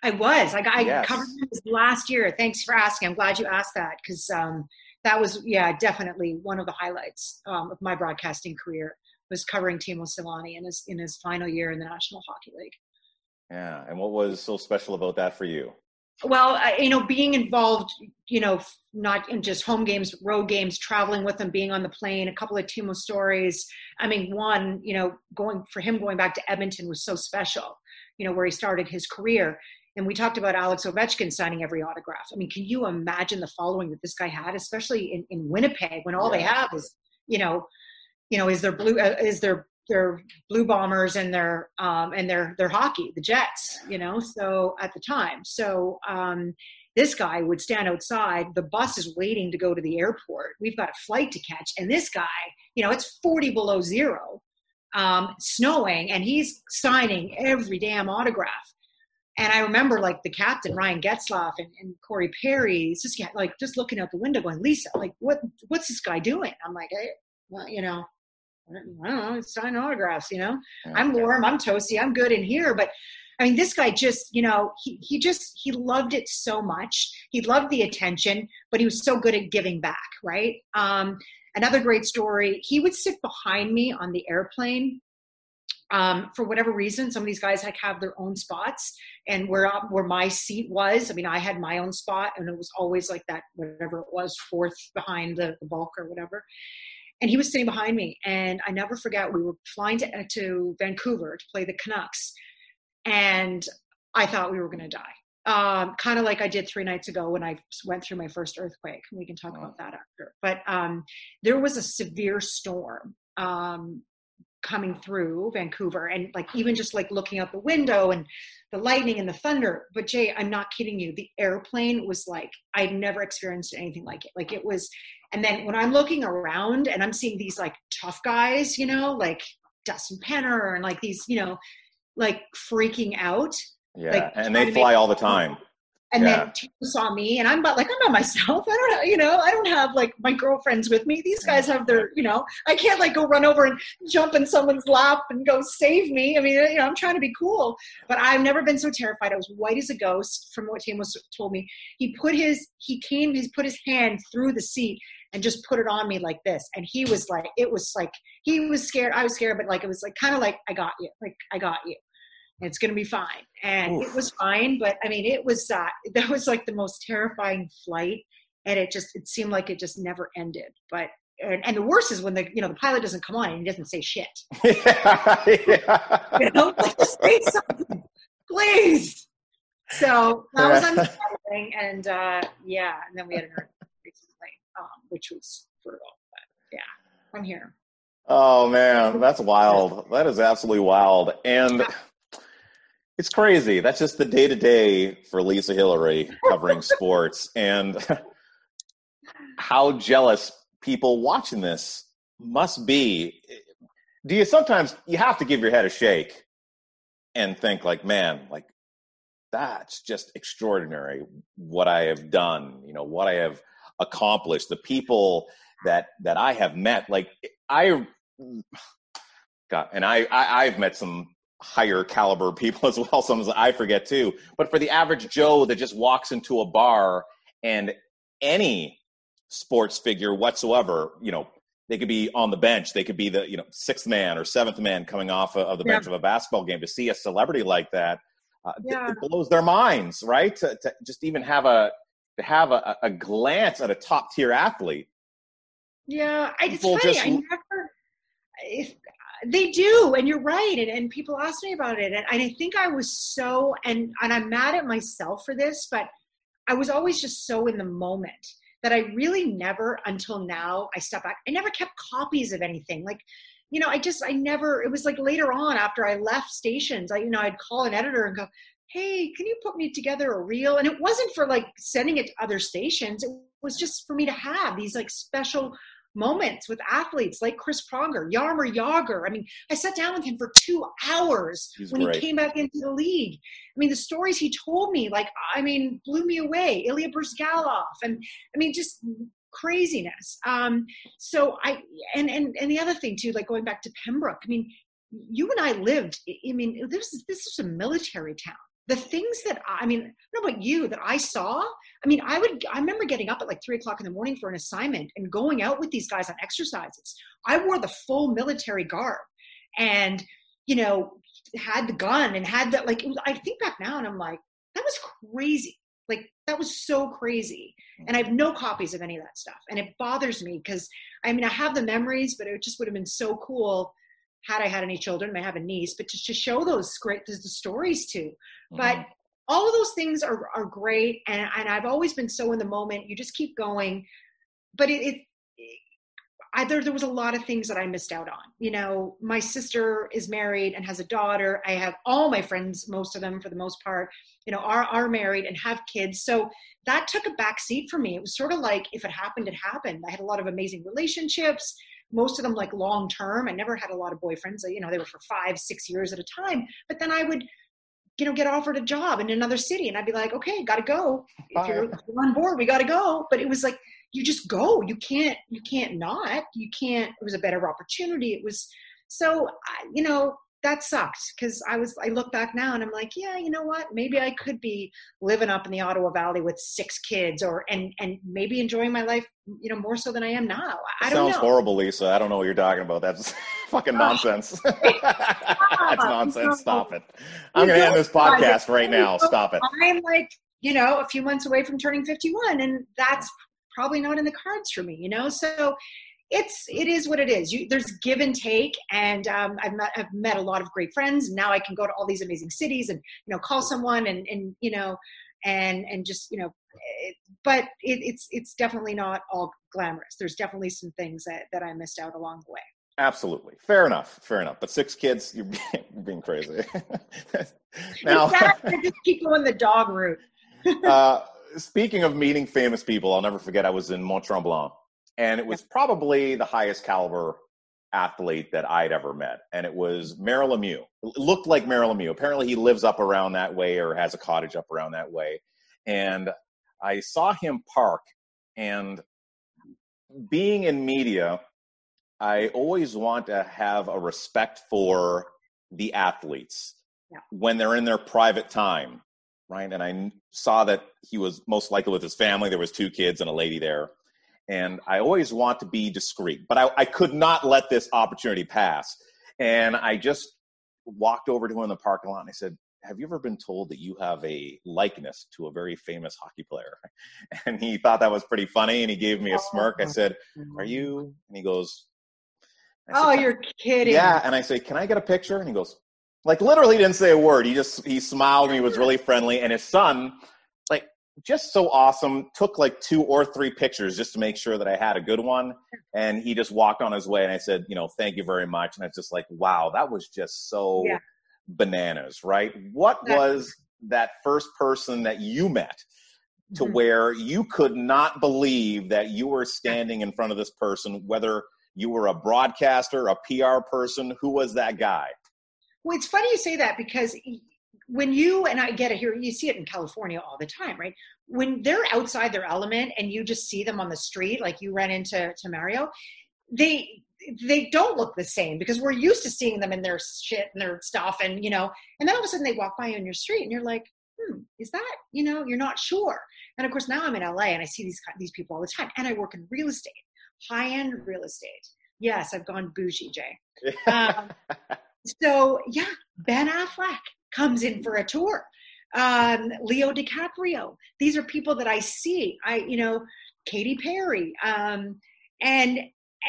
I was. I Yes. covered this last year. Thanks for asking. I'm glad you asked that because um, that was yeah definitely one of the highlights um, of my broadcasting career was covering Teemu Selanne in his in his final year in the National Hockey League. Yeah. And what was so special about that for you? Well, I, you know, being involved, you know, not in just home games, road games, traveling with him, being on the plane, a couple of Timo stories. I mean, one, you know, going for him going back to Edmonton was so special, you know, where he started his career. And we talked about Alex Ovechkin signing every autograph. I mean, can you imagine the following that this guy had, especially in, in Winnipeg, when all they have is, you know, you know, is their blue, uh, is their their blue bombers and their um, and their their hockey, the Jets, you know. So at the time, so um, this guy would stand outside. The bus is waiting to go to the airport. We've got a flight to catch, and this guy, you know, it's forty below zero, um, snowing, and he's signing every damn autograph. And I remember like the captain, Ryan Getzlaf and, and Corey Perry, just like just looking out the window going, Lisa, like what what's this guy doing? I'm like, well, you know, I don't know, it's signing autographs, you know. I'm warm, I'm toasty, I'm good in here. But I mean, this guy just, you know, he, he just, he loved it so much. He loved the attention, but he was so good at giving back, right? Um, another great story, he would sit behind me on the airplane um, for whatever reason, some of these guys like have their own spots, and where where my seat was, I mean, I had my own spot, and it was always like that, whatever it was, fourth behind the, the bulk or whatever. And he was sitting behind me, and I never forget. We were flying to to Vancouver to play the Canucks, and I thought we were going to die. Um, kind of like I did three nights ago when I went through my first earthquake. We can talk about that after. But um, there was a severe storm um, coming through Vancouver and like even just like looking out the window and the lightning and the thunder. But Jay, I'm not kidding you. The airplane was like I'd never experienced anything like it. Like it was and then when I'm looking around and I'm seeing these like tough guys, you know, like Dustin Penner and like these, you know, like freaking out. Yeah, like, and they fly all the time. And Yeah. then Tina saw me, and I'm like I'm by myself. I don't, have, you know, I don't have like my girlfriends with me. These mm. guys have their, you know, I can't like go run over and jump in someone's lap and go save me. I mean, you know, I'm trying to be cool, but I've never been so terrified. I was white as a ghost, from what Tim was told me. He put his, he came, he's put his hand through the seat and just put it on me like this, and he was like, it was like he was scared. I was scared, but like it was like kind of like I got you, like I got you it's going to be fine. And it was fine but i mean it was uh, that was like the most terrifying flight and it just it seemed like it just never ended. But and, and the worst is when the you know the pilot doesn't come on and he doesn't say shit. Yeah. you know? Like just say something. Please. So that was unsettling and uh yeah and then we had an earthquake recently um which was brutal but yeah i'm here. Oh man, that's wild. That is absolutely wild. And it's crazy. That's just the day to day for Lisa Hillary covering sports. And how jealous people watching this must be. Do you sometimes you have to give your head a shake and think like, man, like that's just extraordinary what I have done, you know, what I have accomplished, the people that that I have met. Like I God, and I, I I've met some higher caliber people as well. Some I forget too. But for the average Joe that just walks into a bar and any sports figure whatsoever, you know, they could be on the bench. They could be the you know sixth man or seventh man coming off of the Yeah. bench of a basketball game. To see a celebrity like that, uh, Yeah. it blows their minds, right? To, to just even have a to have a, a glance at a top tier athlete. Yeah, I, it's funny. just- I never. They do, and you're right. And, and people ask me about it, and, and I think I was so and and I'm mad at myself for this, but I was always just so in the moment that I really never, until now, I step back. I never kept copies of anything. Like, you know, I just I never. It was like later on after I left stations, I you know I'd call an editor and go. Hey, can you put me together a reel? And it wasn't for like sending it to other stations. It was just for me to have these like special moments with athletes like Chris Pronger, Jaromir Jagr. I mean, I sat down with him for two hours He's when great. he came back into the league. I mean, the stories he told me, like, I mean, blew me away. Ilya Bryzgalov, and I mean, just craziness. Um, so I and and and the other thing too, like going back to Pembroke. I mean, you and I lived. I mean, this is this is a military town. The things that I, I mean, I don't know about you that I saw. I mean, I would. I remember getting up at like three o'clock in the morning for an assignment and going out with these guys on exercises. I wore the full military garb, and you know, had the gun and had that. Like, was, I think back now, and I'm like, that was crazy. Like, that was so crazy. And I have no copies of any of that stuff, and it bothers me because I mean, I have the memories, but it just would have been so cool had I had any children. I have a niece, but to, to show those great the stories to. But mm-hmm. all of those things are, are great and, and i've always been so in the moment you just keep going but it, it I, there, there was a lot of things that I missed out on. You know, my sister is married and has a daughter. I have all my friends, most of them for the most part, you know, are, are married and have kids. So that took a back seat for me. It was sort of like if it happened, it happened. I had a lot of amazing relationships, most of them like long term. I never had a lot of boyfriends. You know, they were for five, six years at a time. But then I would you know, get offered a job in another city. And I'd be like, okay, got to go. If you're, Bye. if you're on board, we got to go. But it was like, you just go. You can't, you can't not. You can't, it was a better opportunity. It was, so, you know, that sucked because I was, I look back now and I'm like, yeah, you know what? Maybe I could be living up in the Ottawa Valley with six kids or, and, and maybe enjoying my life, you know, more so than I am now. I don't Sounds know. horrible, Lisa. I don't know what you're talking about. That's fucking Oh. nonsense. That's nonsense. Stop it. I'm to end this podcast right now. Stop it. I'm like, you know, a few months away from turning 51, and that's probably not in the cards for me, you know? So it's, it is what it is. You, there's give and take. And um, I've met, I've met a lot of great friends. Now I can go to all these amazing cities and, you know, call someone and, and, you know, and, and just, you know, it, but it, it's, it's definitely not all glamorous. There's definitely some things that, that I missed out along the way. Absolutely. Fair enough. Fair enough. But six kids, you're being, you're being crazy. now, I just keep going the dog route. uh, speaking of meeting famous people, I'll never forget I was in Mont Tremblant, and it was probably the highest caliber athlete that I'd ever met, and it was Mario Lemieux. It looked like Mario Lemieux. Apparently, he lives up around that way or has a cottage up around that way, and I saw him park. And being in media, I always want to have a respect for the athletes Yeah. when they're in their private time right? And I saw that he was most likely with his family. There was two kids and a lady there, and I always want to be discreet, but I, I could not let this opportunity pass. And I just walked over to him in the parking lot and I said, "Have you ever been told that you have a likeness to a very famous hockey player?" And he thought that was pretty funny, and he gave me a smirk. I said, "Are you?" And he goes, I Oh, you're kidding. yeah, and I say, "Can I get a picture?" And he goes, like literally didn't say a word. He just he smiled and he was really friendly. And his son, just so awesome, took like two or three pictures just to make sure that I had a good one. And he just walked on his way. And I said, you know, thank you very much. And it's just like, wow, that was just so Yeah. bananas, right? What was that first person that you met? To Mhm. where you could not believe that you were standing in front of this person, whether you were a broadcaster, a PR person, who was that guy? Well, it's funny you say that because when you and I get it here, you see it in California all the time, right? When they're outside their element and you just see them on the street, like you ran into to Mario, they they don't look the same because we're used to seeing them in their shit and their stuff, and you know, and then all of a sudden they walk by you on your street, and you're like, hmm, is that you know, you're not sure. And of course, now I'm in LA and I see these these people all the time, and I work in real estate, high end real estate. Yes, I've gone bougie, Jay. Um, so yeah, Ben Affleck comes in for a tour. Um, Leo DiCaprio. These are people that I see. I, you know, Katy Perry. Um, and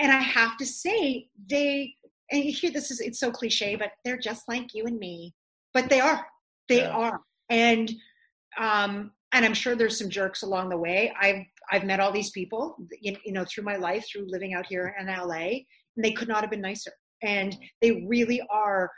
and I have to say, they and you hear this is it's so cliche, but they're just like you and me. But they are. They Yeah. are. And um, and I'm sure there's some jerks along the way. I've I've met all these people, you you know, through my life, through living out here in LA, and they could not have been nicer. And they really are.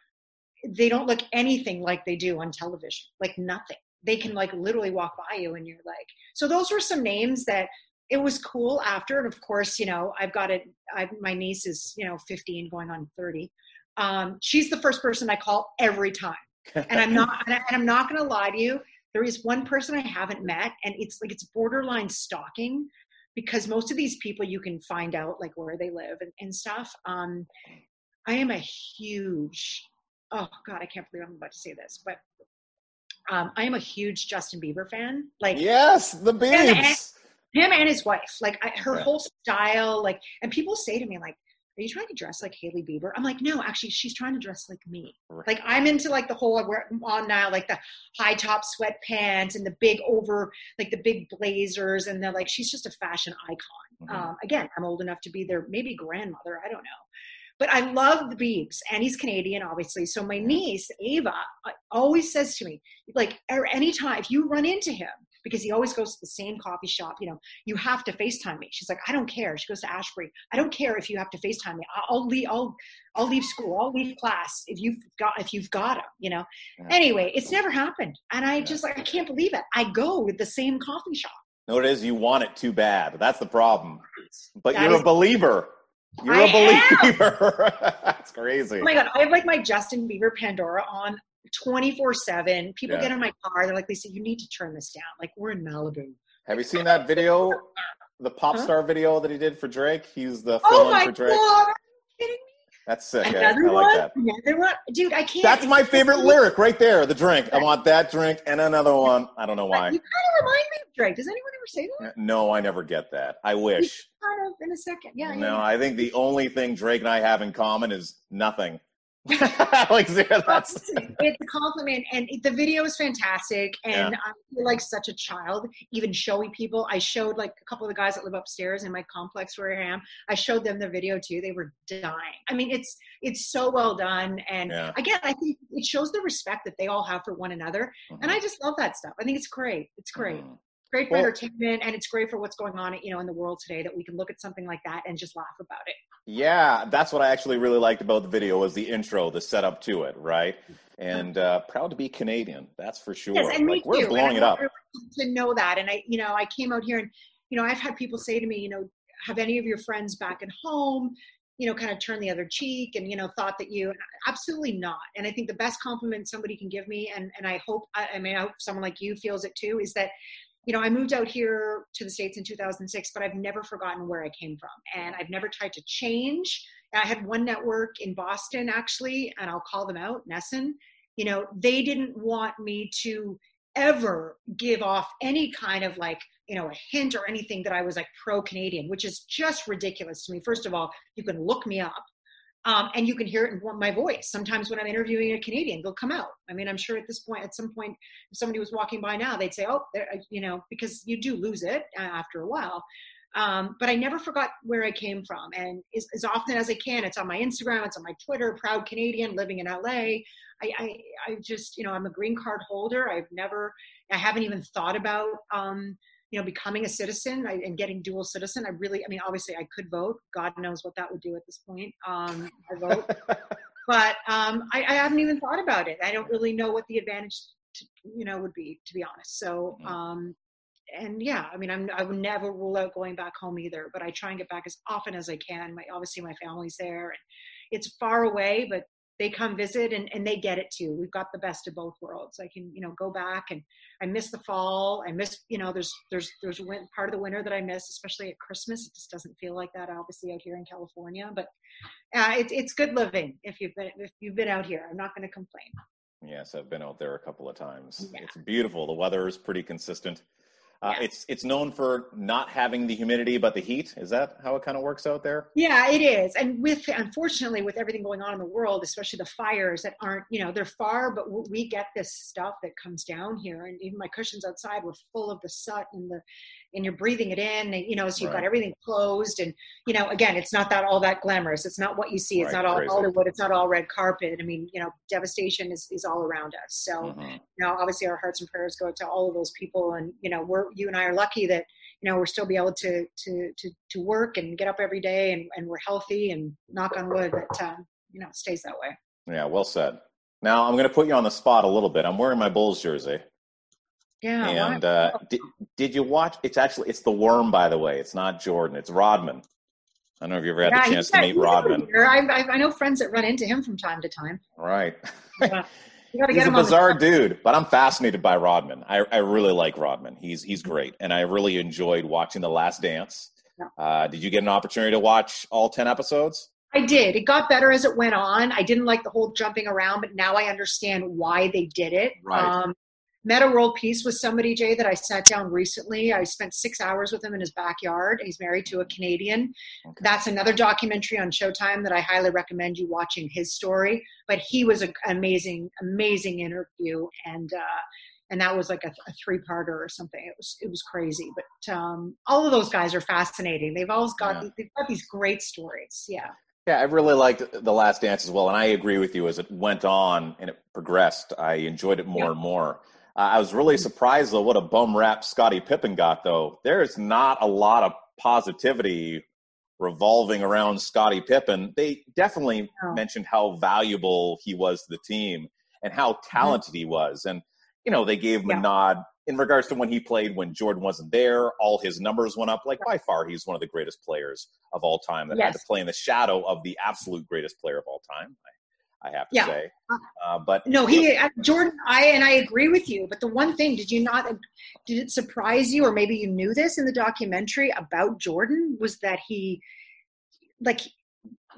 They don't look anything like they do on television. Like nothing. They can like literally walk by you, and you're like. So those were some names that it was cool after. And of course, you know, I've got it. I, my niece is you know 15, going on 30. Um, she's the first person I call every time and I'm not and, I, and I'm not going to lie to you. There is one person I haven't met, and it's like it's borderline stalking because most of these people you can find out like where they live and, and stuff. Um, I am a huge oh god, I can't believe I'm about to say this, but um, I am a huge Justin Bieber fan. Like yes, the Biebs. him and his wife like I, her Right. whole style like and people say to me like are you trying to dress like Hailey Bieber? I'm like, no, actually, she's trying to dress like me. Right. Like, I'm into like the whole we're on now, like the high top sweatpants and the big over, like the big blazers, and they're like, she's just a fashion icon. Mhm. Um, again, I'm old enough to be their maybe grandmother. I don't know. But I love the Biebs, and he's Canadian, obviously. So my niece Ava uh, always says to me, like, er- anytime if you run into him, because he always goes to the same coffee shop, you know, you have to FaceTime me. She's like, I don't care. She goes to Ashbury. I don't care if you have to FaceTime me. I'll, I'll leave. I'll I'll leave school. I'll leave class if you've got if you've got him. You know. Yeah. Anyway, it's never happened, and I just like I can't believe it. I go to the same coffee shop. No, it is. You want it too bad. That's the problem. But That you're is- a believer. You're I a believer. That's crazy. Oh my god, I have like my Justin Bieber Pandora on twenty four seven. People Yeah. get in my car. They're like, Lisa, you need to turn this down. Like we're in Malibu. Have you seen that video? The pop Huh? star video that he did for Drake? He's the Oh my for god! Drake. Are you kidding me? That's sick. I, I Another like one. that. Another one, dude. I can't. That's my favorite lyric right there. The drink. I want that drink and another one. I don't know why. You kind of remind me of Drake. Does anyone ever say that? No, I never get that. I wish. Kind of in a second. Yeah. No, yeah. I think the only thing Drake and I have in common is nothing. like that's it's a compliment and it- the video is fantastic and i feel like such a child even showing people. I showed like a couple of the guys that live upstairs in my complex where i am i showed them the video too. They were dying. I mean it's it's so well done and Yeah. again i think it shows the respect that they all have for one another and i just love that stuff. I think it's great. It's great. Mhm. Great for Well- entertainment and it's great for what's going on you know in the world today that we can look at something like that and just laugh about it Yeah, that's what I actually really liked about the video was the intro, the setup to it, right? And uh, proud to be Canadian, that's for sure. Yes, and like we're too. blowing it up. To know that, and I, you know, I came out here, and you know, I've had people say to me, you know, have any of your friends back at home, you know, kind of turned the other cheek, and you know, thought that you, absolutely not. And I think the best compliment somebody can give me, and and I hope, I, I mean, I hope someone like you feels it too, is that. You know, I moved out here to the States in 2006, but I've never forgotten where I came from. And I've never tried to change. I had one network in Boston, actually, and I'll call them out, NESN you know they didn't want me to ever give off any kind of like you know a hint or anything that i was like pro canadian which is just ridiculous to me first of all you can look me up um, and you can hear it in my voice sometimes when i'm interviewing a canadian they'll come out i mean i'm sure at this point at some point if somebody was walking by now they'd say oh there you know because you do lose it uh, after a while um, but I never forgot where I came from. And as, as often as I can, it's on my Instagram, it's on my Twitter, proud Canadian living in LA. I, I, I just, you know, I'm a green card holder. I've never, I haven't even thought about, um, you know, becoming a citizen I, and getting dual citizen. I really, I mean, obviously I could vote. God knows what that would do at this point. Um, I vote, but um, I, I haven't even thought about it. I don't really know what the advantage, to, you know, would be, to be honest. So, Mhm. um, and yeah, I mean, I'm, I would never rule out going back home either, but I try and get back as often as I can. My, obviously my family's there and it's far away, but they come visit and, and they get it too. We've got the best of both worlds. I can, you know, go back and I miss the fall. I miss, you know, there's, there's, there's part of the winter that I miss, especially at Christmas. It just doesn't feel like that obviously out here in California, but uh, it's, it's good living if you've been, if you've been out here, I'm not going to complain. Yes, I've been out there a couple of times. Yeah. It's beautiful. The weather is pretty consistent. Uh, Yeah. It's it's known for not having the humidity but the heat. Is that how it kind of works out there? Yeah, it is. And with unfortunately with everything going on in the world, especially the fires that aren't, you know, they're far, but we get this stuff that comes down here and even my cushions outside were full of the soot and the and you're breathing it in and you know, so you've Right. got everything closed and you know, again, it's not that all that glamorous. It's not what you see. It's Right, not all crazy. Hollywood, it's not all red carpet. I mean, you know, devastation is, is all around us. So Mhm. you know, obviously our hearts and prayers go to all of those people. And, you know, we're, you and I are lucky that, you know, we're still be able to, to, to, to work and get up every day and, and we're healthy and knock on wood that, um, you know, stays that way. Yeah, well said. Now I'm going to put you on the spot a little bit. I'm wearing my Bulls jersey, Yeah. and uh, did, did you watch? It's actually it's the Worm, by the way. It's not Jordan. It's Rodman. I don't know if you ever had Yeah, the chance to meet Rodman. I, I, I know friends that run into him from time to time. Right. Yeah. You got He's get a him the bizarre dude, but I'm fascinated by Rodman. I, I really like Rodman. He's he's great, and I really enjoyed watching The Last Dance. Yeah. Uh, did you get an opportunity to watch all ten episodes? I did. It got better as it went on. I didn't like the whole jumping around, but now I understand why they did it. Right. Um, Metta World Peace with somebody, Jay, that I sat down recently. I spent six hours with him in his backyard. He's married to a Canadian. Okay. That's another documentary on Showtime that I highly recommend you watching his story. But he was an amazing, amazing interview, and uh, and that was like a, a three-parter or something. It was it was crazy. But um, all of those guys are fascinating. They've always got Yeah. they've got these great stories. Yeah. Yeah, I really liked The Last Dance as well, and I agree with you. As it went on and it progressed, I enjoyed it more Yeah. and more. I was really surprised though what a bum rap Scottie Pippen got. Though there's not a lot of positivity revolving around Scottie Pippen. They definitely mentioned how valuable he was to the team and how mm-hmm. talented he was, and you know they gave him Yeah. a nod in regards to when he played when Jordan wasn't there. All his numbers went up. Like by far, he's one of the greatest players of all time that had to play in the shadow of the absolute greatest player of all time. I have to Yeah. say. Uh, but No, he uh, Jordan. I and I agree with you. But the one thing, did you not? Did it surprise you, or maybe you knew this in the documentary about Jordan? Was that he, like,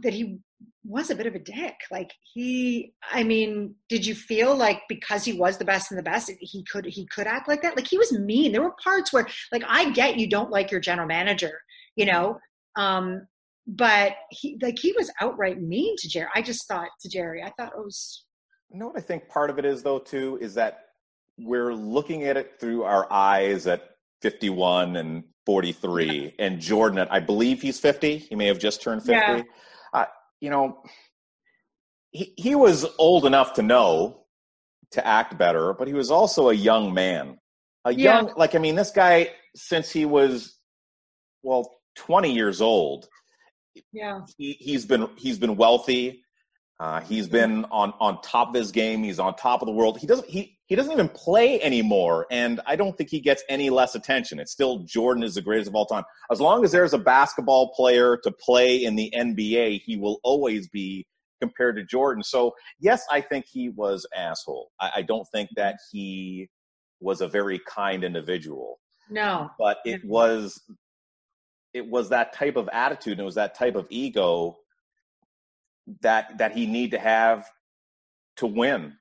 that he was a bit of a dick. Like he, I mean, did you feel like because he was the best and the best, he could he could act like that? Like he was mean. There were parts where, like, I get you don't like your general manager, you know, um, but he like he was outright mean to Jerry. I just thought to Jerry, I thought it was You know what I think part of it is though too is that we're looking at it through our eyes at 51 and 43 and Jordan at I believe he's 50 he may have just turned 50 Yeah. uh, you know he he was old enough to know to act better but he was also a young man a Yeah. young like I mean this guy since he was well 20 years old yeah. he, he's been he's been wealthy. Uh, he's been on on top of his game. He's on top of the world. He doesn't he he doesn't even play anymore, and I don't think he gets any less attention. It's still Jordan is the greatest of all time. As long as there's a basketball player to play in the NBA, he will always be compared to Jordan. So yes, I think he was asshole. I, I don't think that he was a very kind individual No. but it was it was that type of attitude and it was that type of ego that that he need to have to win.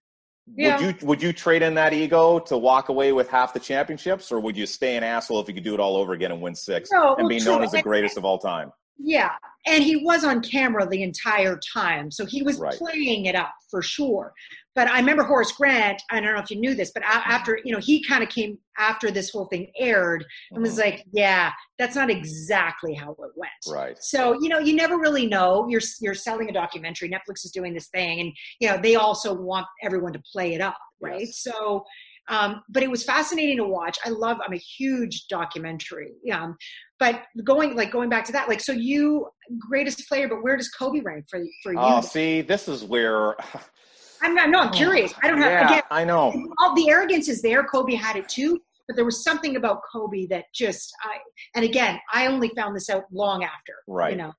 Yeah. would you would you trade in that ego to walk away with half the championships or would you stay an asshole if you could do it all over again and win six No, and well, be known as the greatest of all time Yeah, and he was on camera the entire time, so he was Right. playing it up for sure. But I remember Horace Grant. I don't know if you knew this, but after you know, he kind of came after this whole thing aired and was Mhm. like, "Yeah, that's not exactly how it went." right So you know, you never really know. You're you're selling a documentary. Netflix is doing this thing, and you know they also want everyone to play it up, right? Yes. So, um, but it was fascinating to watch. I love. I'm a huge documentary. Um, but going like going back to that, like so you greatest player, but where does Kobe rank for for you? oh see this is where I'm not. No, I'm curious. I don't have yeah again. i know All the arrogance is there. Kobe had it too. But there was something about Kobe that just, I, and again, I only found this out long after, Right. You know,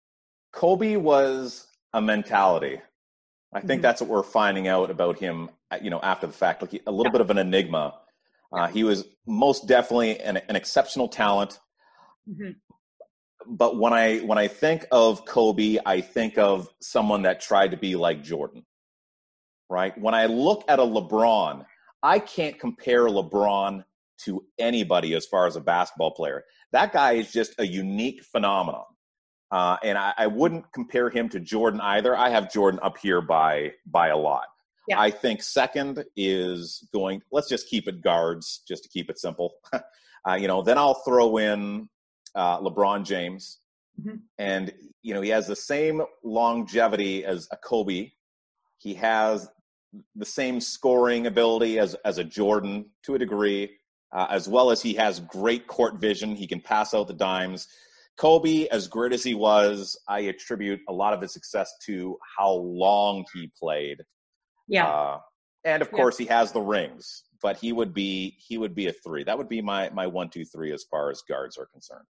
Kobe was a mentality. I think Mhm. that's what we're finding out about him, uh, you know, after the fact. Like he- a little bit of an enigma. Uh, he was most definitely an, an exceptional talent. Mhm. But when I when I think of Kobe, I think of someone that tried to be like Jordan. Right? When I look at a LeBron, I can't compare LeBron to anybody as far as a basketball player. That guy is just a unique phenomenon. Uh, and I, I wouldn't compare him to Jordan either. I have Jordan up here by by a lot. Yeah. I think second is going. Let's just keep it guards, just to keep it simple. uh, you know, then I'll throw in uh, LeBron James, Mhm. and you know he has the same longevity as a Kobe. He has the same scoring ability as as a Jordan to a degree, uh, as well as he has great court vision. He can pass out the dimes. Kobe, as great as he was, I attribute a lot of his success to how long he played. yeah. Uh, and of Yeah. course, he has the rings, but he would be he would be a three. That would be my my one, two, three as far as guards are concerned.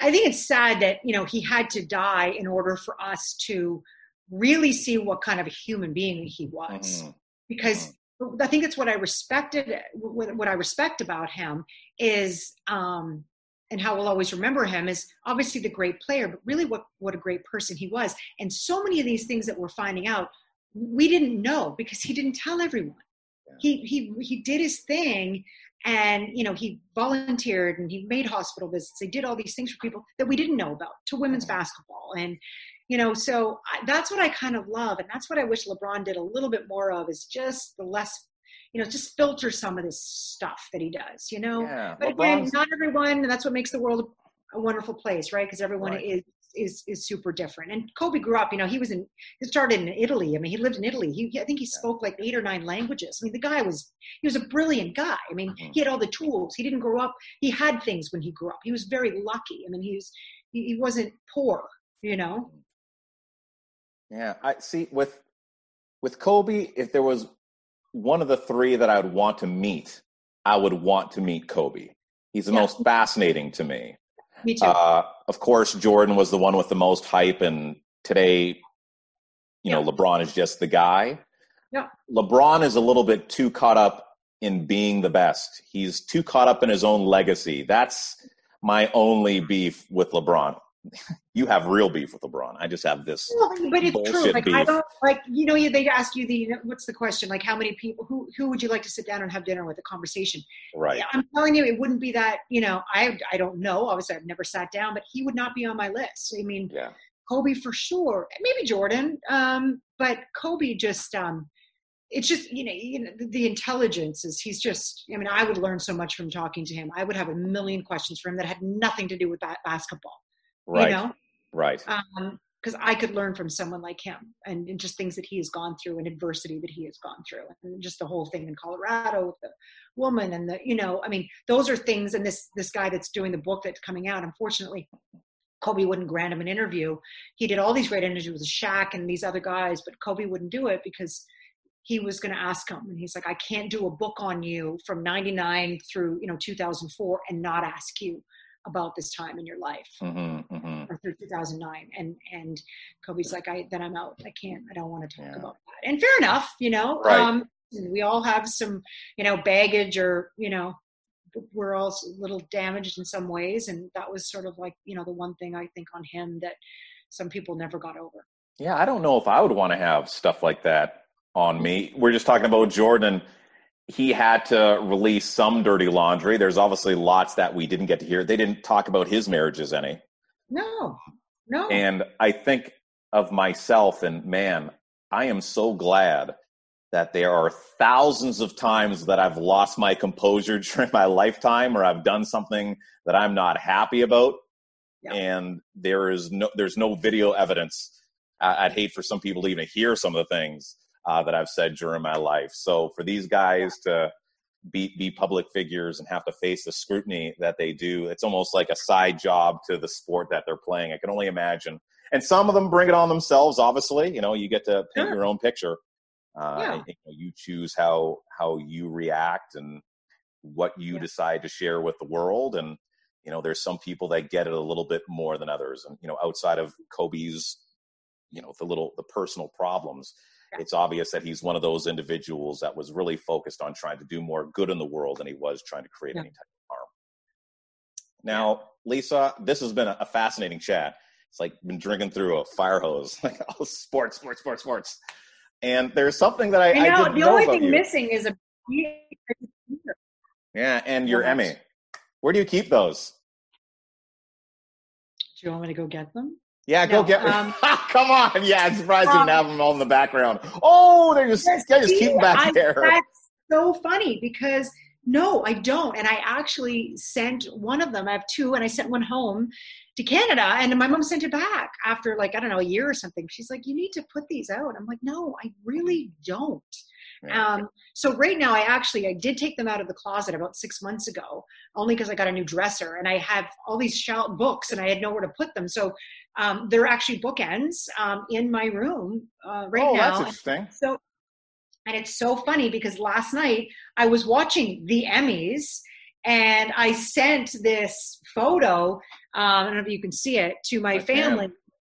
I think it's sad that you know he had to die in order for us to really see what kind of a human being he was. Mhm. Because I think it's what I respected. What what I respect about him is, um, and how we'll always remember him is obviously the great player, but really what what a great person he was. And so many of these things that we're finding out, we didn't know because he didn't tell everyone. He he he did his thing and you know he volunteered and he made hospital visits. He did all these things for people that we didn't know about to women's basketball. And you know so I, that's what i kind of love. And that's what i wish lebron did a little bit more of is just the less you know just filter some of this stuff that he does you know? Yeah, but again LeBron's- not everyone and that's what makes the world a wonderful place right? Because everyone Right. is is is super different. And kobe grew up you know he was in he started in italy. I mean he lived in italy. He i think he spoke like eight or nine languages. I mean the guy was he was a brilliant guy. I mean Mhm. he had all the tools. He didn't grow up he had things when he grew up. He was very lucky. I mean he was he, he wasn't poor you know? Yeah, I see with with Kobe, if there was one of the three that I would want to meet, I would want to meet Kobe. He's the Yeah. most fascinating to me. me too Uh, of course, Jordan was the one with the most hype, and today, you know LeBron is just the guy. Yeah. LeBron is a little bit too caught up in being the best. He's too caught up in his own legacy. That's my only beef with LeBron. You have real beef with LeBron. I just have this. Well, but it's true. Like I don't like you know they ask you the what's the question like how many people who who would you like to sit down and have dinner with a conversation? Right. I'm telling you, it wouldn't be that you know I I don't know. Obviously, I've never sat down, but he would not be on my list. I mean, Yeah. Kobe for sure, maybe Jordan, um, but Kobe just um, it's just you know, you know the, the intelligence is he's just. I mean, I would learn so much from talking to him. I would have a million questions for him that had nothing to do with basketball. Right. You know, Right. Um, because I could learn from someone like him and, and just things that he has gone through and adversity that he has gone through and just the whole thing in Colorado with the woman and the you know I mean those are things and this this guy that's doing the book that's coming out unfortunately Kobe wouldn't grant him an interview he did all these great interviews with Shaq and these other guys but Kobe wouldn't do it because he was going to ask him and he's like I can't do a book on you from 99 through you know 2004 and not ask you about this time in your life hmm hmm or through 2009 and and kobe's like i then i'm out i can't i don't want to talk Yeah. about that and fair enough you know Right. um we all have some you know baggage or you know we're all a little damaged in some ways and that was sort of like you know the one thing i think on him that some people never got over Yeah, I don't know if I would want to have stuff like that on me. We're just talking about Jordan. He had to release some dirty laundry. There's obviously lots that we didn't get to hear. They didn't talk about his marriages any. no no And I think of myself, and man, I am so glad that there are thousands of times that I've lost my composure during my lifetime or I've done something that I'm not happy about. Yeah. And there is no, there's no video evidence. I'd hate for some people to even hear some of the things uh, that I've said during my life. So for these guys to be, be public figures and have to face the scrutiny that they do, it's almost like a side job to the sport that they're playing. I can only imagine. And some of them bring it on themselves. Obviously, you know, you get to paint Sure. your own picture. Uh, Yeah. and, you, know, you choose how how you react and what you Yeah. decide to share with the world. And you know, there's some people that get it a little bit more than others. And you know, outside of Kobe's, you know, the little the personal problems, Yeah. it's obvious that he's one of those individuals that was really focused on trying to do more good in the world than he was trying to create Yeah. any type of harm. Now, Lisa, this has been a, fascinating chat. It's like been drinking through a fire hose, like oh, sports, sports, sports, sports. And there's something that I, i know didn't the only thing you. missing is a Yeah, and your Well, Emmy. Where do you keep those? do you want me to go get them Yeah, go get um, Come on. Yeah, I'm surprised you um, didn't have them all in the background. Oh, they're just, Yes, yeah, just keep them back I- there. That's so funny because no, I don't. And I actually sent one of them. I have two, and I sent one home to Canada, and my mom sent it back after like I don't know a year or something. She's like, "You need to put these out." I'm like, "No, I really don't." Yeah. Um, so right now, I actually I did take them out of the closet about six months ago, only because I got a new dresser, and I have all these books, and I had nowhere to put them. So um, they're actually bookends um, in my room uh, right oh, now. that's interesting. So, and it's so funny because last night I was watching the Emmys and I sent this photo. Um, I don't know if you can see it to my I can. family.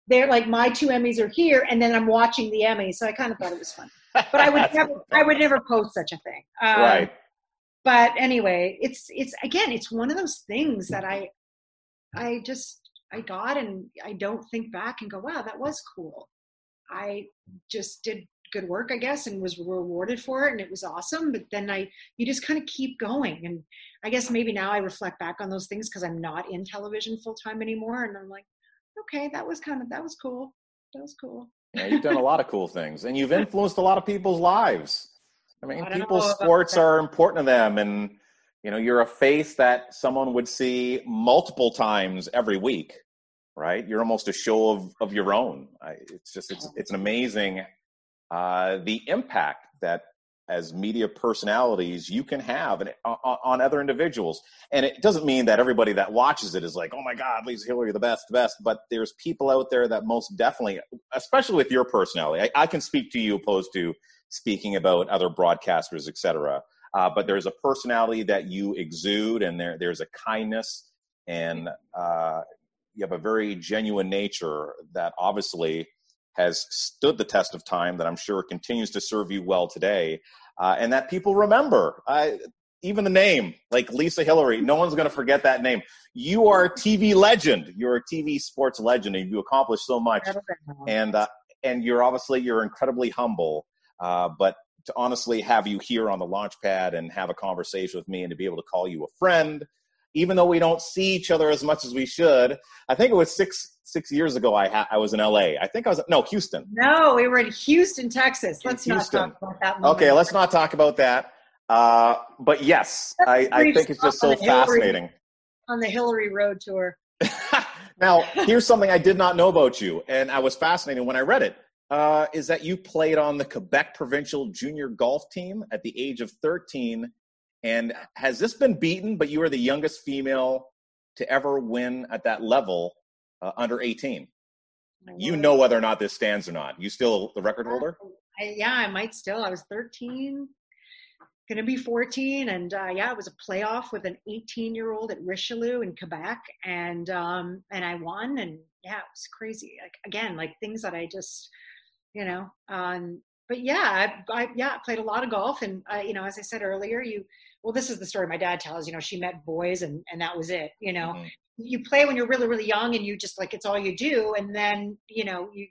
They're like my two Emmys are here, and then I'm watching the Emmys. So I kind of thought it was fun, but I would never, I would never post such a thing. Um, right. But anyway, it's it's again, it's one of those things that I, I just I got, and I don't think back and go, wow, that was cool. I just did good work, I guess, and was rewarded for it, and it was awesome. But then I, you just kind of keep going, and I guess maybe now I reflect back on those things because I'm not in television full time anymore, and I'm like, okay, that was kind of that was cool, that was cool. Yeah, you've done a lot of cool things, and you've influenced a lot of people's lives. I mean, I people's sports that. are important to them, and you know, you're a face that someone would see multiple times every week, right? You're almost a show of of your own. It's just it's it's an amazing uh, the impact that as media personalities you can have and, on, on other individuals. And it doesn't mean that everybody that watches it is like, oh my God, Lisa Hillary, the best, the best. But there's people out there that most definitely, especially with your personality, I, I can speak to you opposed to speaking about other broadcasters, et cetera. Uh, but there's a personality that you exude, and there there's a kindness, and uh, you have a very genuine nature that obviously has stood the test of time that I'm sure continues to serve you well today, uh, and that people remember. I, even the name, like Lisa Hillary, no one's going to forget that name. You are a TV legend. You're a TV sports legend, and you accomplished so much. And uh, and you're obviously you're incredibly humble. Uh, but to honestly have you here on the launch pad and have a conversation with me and to be able to call you a friend, even though we don't see each other as much as we should. I think it was six six years ago. I ha- I was in L.A. I think I was no Houston. No, we were in Houston, Texas. Let's Houston. not talk about that. Moment. Okay, let's not talk about that. Uh, but yes, I, I think it's just so the Hillary- fascinating. on the Hillary Road tour. now, here's something I did not know about you, and I was fascinated when I read it. Uh, is that you played on the Quebec provincial junior golf team at the age of 13? And has this been beaten? But you are the youngest female to ever win at that level uh, under 18. You know whether or not this stands or not. You still the record holder? I, yeah, I might still. I was 13, going to be 14, and uh, yeah, it was a playoff with an 18 year old at Richelieu in Quebec, and um, and I won, and yeah, it was crazy. Like again, like things that I just, you know, um, but yeah, I, I yeah played a lot of golf, and uh, you know, as I said earlier, you well, this is the story my dad tells. You know, she met boys, and and that was it. You know, Mhm. you play when you're really really young, and you just like it's all you do, and then you know you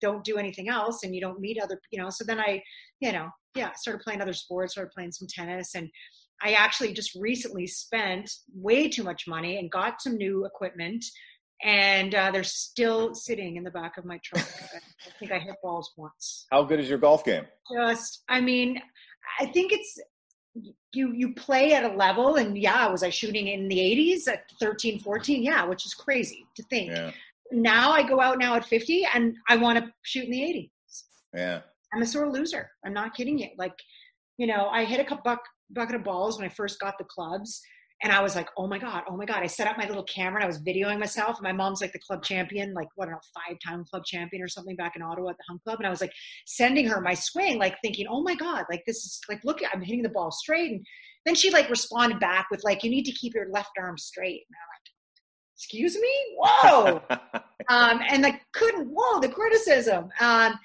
don't do anything else and you don't meet other you know so then i you know yeah started playing other sports started playing some tennis and i actually just recently spent way too much money and got some new equipment and uh, they're still sitting in the back of my truck i think i hit balls once How good is your golf game? just i mean i think it's you you play at a level and yeah was i shooting in the 80s at 13 14 yeah which is crazy to think Yeah, now I go out now at 50 and I want to shoot in the 80s. yeah. I'm a sore loser. I'm not kidding you. Like, you know, I hit a cup buck, bucket of balls when I first got the clubs. And I was like, oh my God, oh my God. I set up my little camera and I was videoing myself. And my mom's like the club champion, like, what, I don't know, five time club champion or something back in Ottawa at the Hunt Club. And I was like sending her my swing, like thinking, oh my God, like this is like, look, I'm hitting the ball straight. And then she like responded back with like, you need to keep your left arm straight. And I'm like, excuse me? Whoa um, and I couldn't. Whoa, the criticism. Um,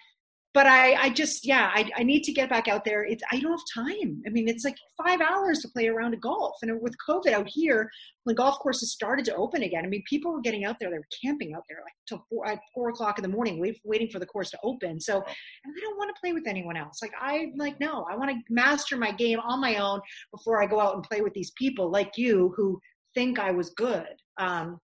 but I, I just, yeah, I, I need to get back out there. It's, I don't have time. I mean, it's like five hours to play around a round of golf, and with COVID out here, when golf courses started to open again, I mean, people were getting out there. They were camping out there like till four, at four o'clock in the morning, wait, waiting for the course to open. So, and I don't want to play with anyone else. Like I, like no, I want to master my game on my own before I go out and play with these people like you who think I was good. Um,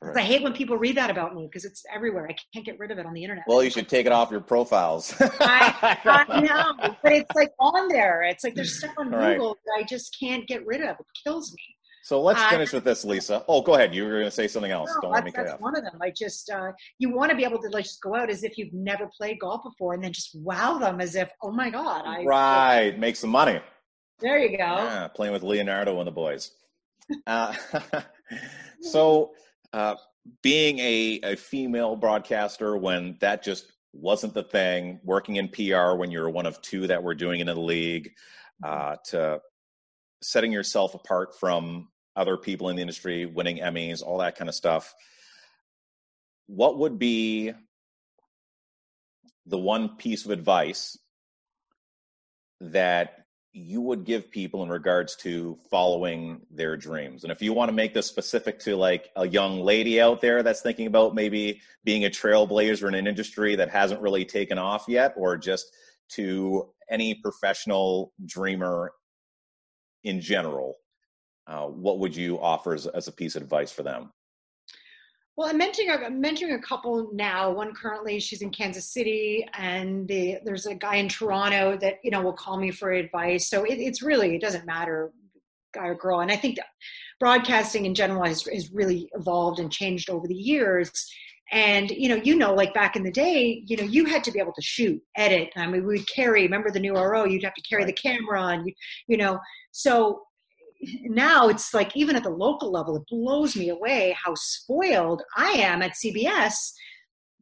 'cause I hate when people read that about me because it's everywhere. I can't get rid of it on the internet. well, you should take it off your profiles. I, I know, but it's like on there. It's like there's stuff on All right. Google that I just can't get rid of. It kills me. so let's Uh, finish with this, Lisa. Oh, go ahead. You were going to say something else. No, Don't let me cut off. one of them. I just uh, you want to be able to like just go out as if you've never played golf before, and then just wow them as if oh my god, I Right, make some money. there you go. Yeah, playing with Leonardo and the boys. Uh, so, uh, being a, a female broadcaster when that just wasn't the thing, working in PR when you're one of two that were doing it in the league, uh, to setting yourself apart from other people in the industry, winning Emmys, all that kind of stuff. What would be the one piece of advice that you would give people in regards to following their dreams. And if you want to make this specific to like a young lady out there that's thinking about maybe being a trailblazer in an industry that hasn't really taken off yet or just to any professional dreamer in general uh, what would you offer as, as a piece of advice for them Well, I'm mentoring, a- I'm mentoring a couple now. One currently, she's in Kansas City, and the, there's a guy in Toronto that you know will call me for advice. So it, it's really it doesn't matter, guy or girl. And I think broadcasting in general has, has really evolved and changed over the years. And you know, you know, like back in the day, you know, you had to be able to shoot, edit. I mean, we would carry. Remember the new RO? You'd have to carry the camera, and you, you know, so now it's like even at the local level, it blows me away how spoiled I am at CBS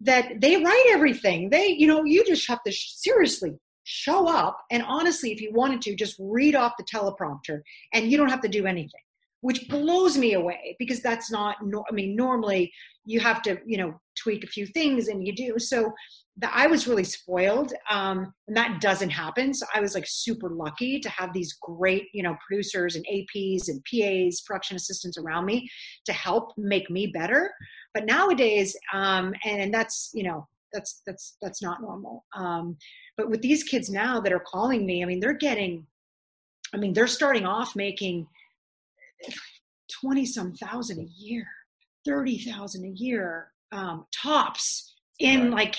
that they write everything. They, you know, you just have to sh- seriously show up and honestly, if you wanted to, just read off the teleprompter and you don't have to do anything. which blows me away because that's not no, i mean normally you have to you know tweak a few things and you do so that i was really spoiled um, and that doesn't happen. So i was like super lucky to have these great you know producers and aps and pas production assistants around me to help make me better. But nowadays um, and, and that's you know that's that's that's not normal. Um, but with these kids now that are calling me i mean they're getting i mean they're starting off making 20 some thousand a year 30,000 a year um, tops in Right. like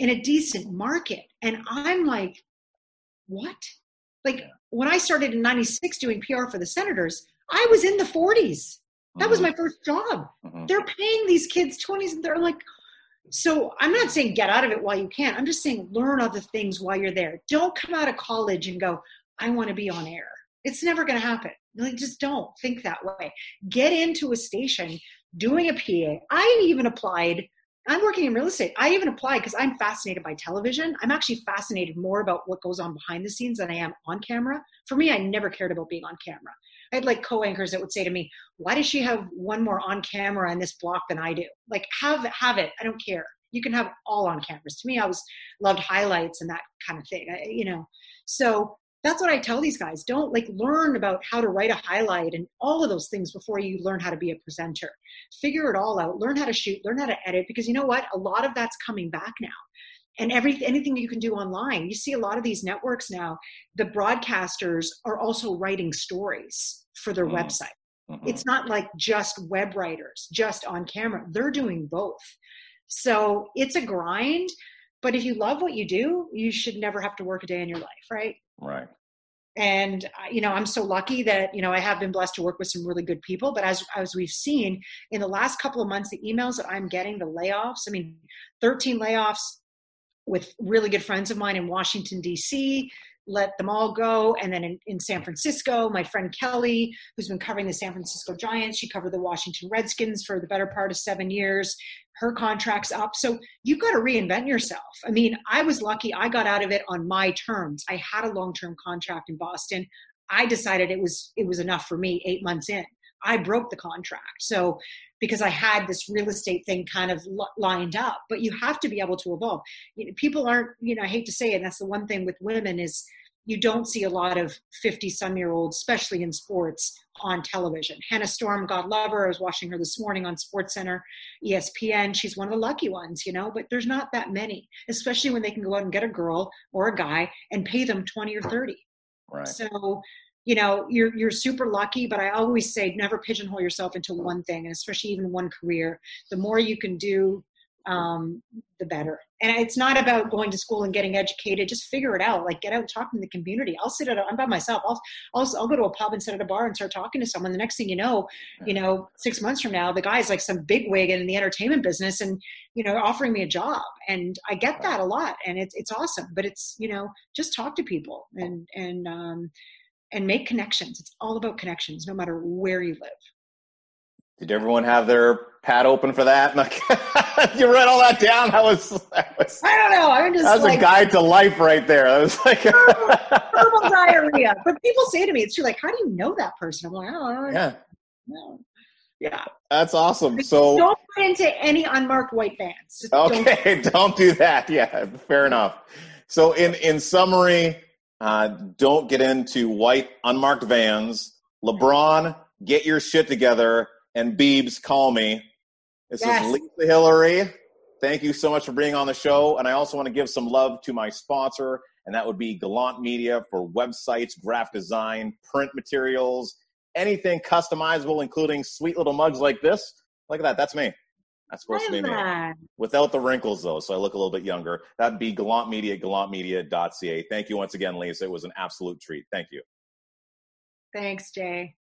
in a decent market. And i'm like what? Like when i started in 96 doing pr for the senators i was in the 40s that was Mhm. my first job. Mhm. they're paying these kids 20s and they're like so i'm not saying get out of it while you can. I'm just saying learn other things while you're there. Don't come out of college and go i want to be on air. It's never going to happen. Like just don't think that way. Get into a station doing a pa i even applied i'm working in real estate i even applied because i'm fascinated by television i'm actually fascinated more about what goes on behind the scenes than i am on camera for me i never cared about being on camera I had like co-anchors that would say to me, "Why does she have one more on camera in this block than I do? Like, have have it. I don't care. You can have all on cameras." To me, I was loved highlights and that kind of thing. I, you know, so that's what I tell these guys. Don't like learn about how to write a highlight and all of those things before you learn how to be a presenter. Figure it all out. Learn how to shoot. Learn how to edit because you know what? A lot of that's coming back now and every anything you can do online. You see a lot of these networks now. The broadcasters are also writing stories for their Mm. website. Mhm. It's not like just web writers, just on camera. They're doing both. So it's a grind. But if you love what you do, you should never have to work a day in your life, right? Right. and uh, you know i'm so lucky that you know i have been blessed to work with some really good people but as as we've seen in the last couple of months the emails that i'm getting the layoffs i mean 13 layoffs with really good friends of mine in washington d.c let them all go and then in, in san francisco my friend kelly who's been covering the san francisco giants she covered the washington redskins for the better part of seven years her contract's up so you've got to reinvent yourself. I mean, I was lucky I got out of it on my terms. I had a long-term contract in Boston. I decided it was it was enough for me 8 months in. I broke the contract. So because I had this real estate thing kind of lined up, but you have to be able to evolve. You know, people aren't, you know, I hate to say it, and that's the one thing with women is you don't see a lot of 50 some year olds, especially in sports, on television. Hannah Storm, God love her. I was watching her this morning on Sports Center, ESPN. She's one of the lucky ones, you know, but there's not that many, especially when they can go out and get a girl or a guy and pay them 20 or 30. Right. So, you know, you're you're super lucky, but I always say never pigeonhole yourself into one thing, and especially even one career. The more you can do, um, the better. And it's not about going to school and getting educated. Just figure it out. Like get out and talk in the community. I'll sit at I'm by myself. I'll, I'll I'll go to a pub and sit at a bar and start talking to someone. The next thing you know, you know, six months from now, the guy's like some big wig in the entertainment business and you know offering me a job. And I get that a lot, and it's it's awesome. But it's you know just talk to people and and um, and make connections. It's all about connections, no matter where you live. Did everyone have their pad open for that? you read all that down. That was that was, I don't know. I'm just that was like a guide to life right there. That was like oh, verbal diarrhea. But people say to me, it's true, like, how do you know that person? I'm like, I don't know. yeah, No. Yeah. that's awesome. So don't get into any unmarked white vans. Just don't- okay, don't do that. Yeah, fair enough. So in in summary, uh, don't get into white unmarked vans. LeBron, get your shit together. And Beebs, call me. This Yes. is Lisa Hillary. Thank you so much for being on the show. And I also want to give some love to my sponsor, and that would be Gallant Media for websites, graphic design, print materials, anything customizable, including sweet little mugs like this. Look at that. That's me. That's supposed to be me. Without the wrinkles, though, so I look a little bit younger. That'd be Gallant Media, gallantmedia.ca. Thank you once again, Lisa. It was an absolute treat. Thank you. Thanks, Jay.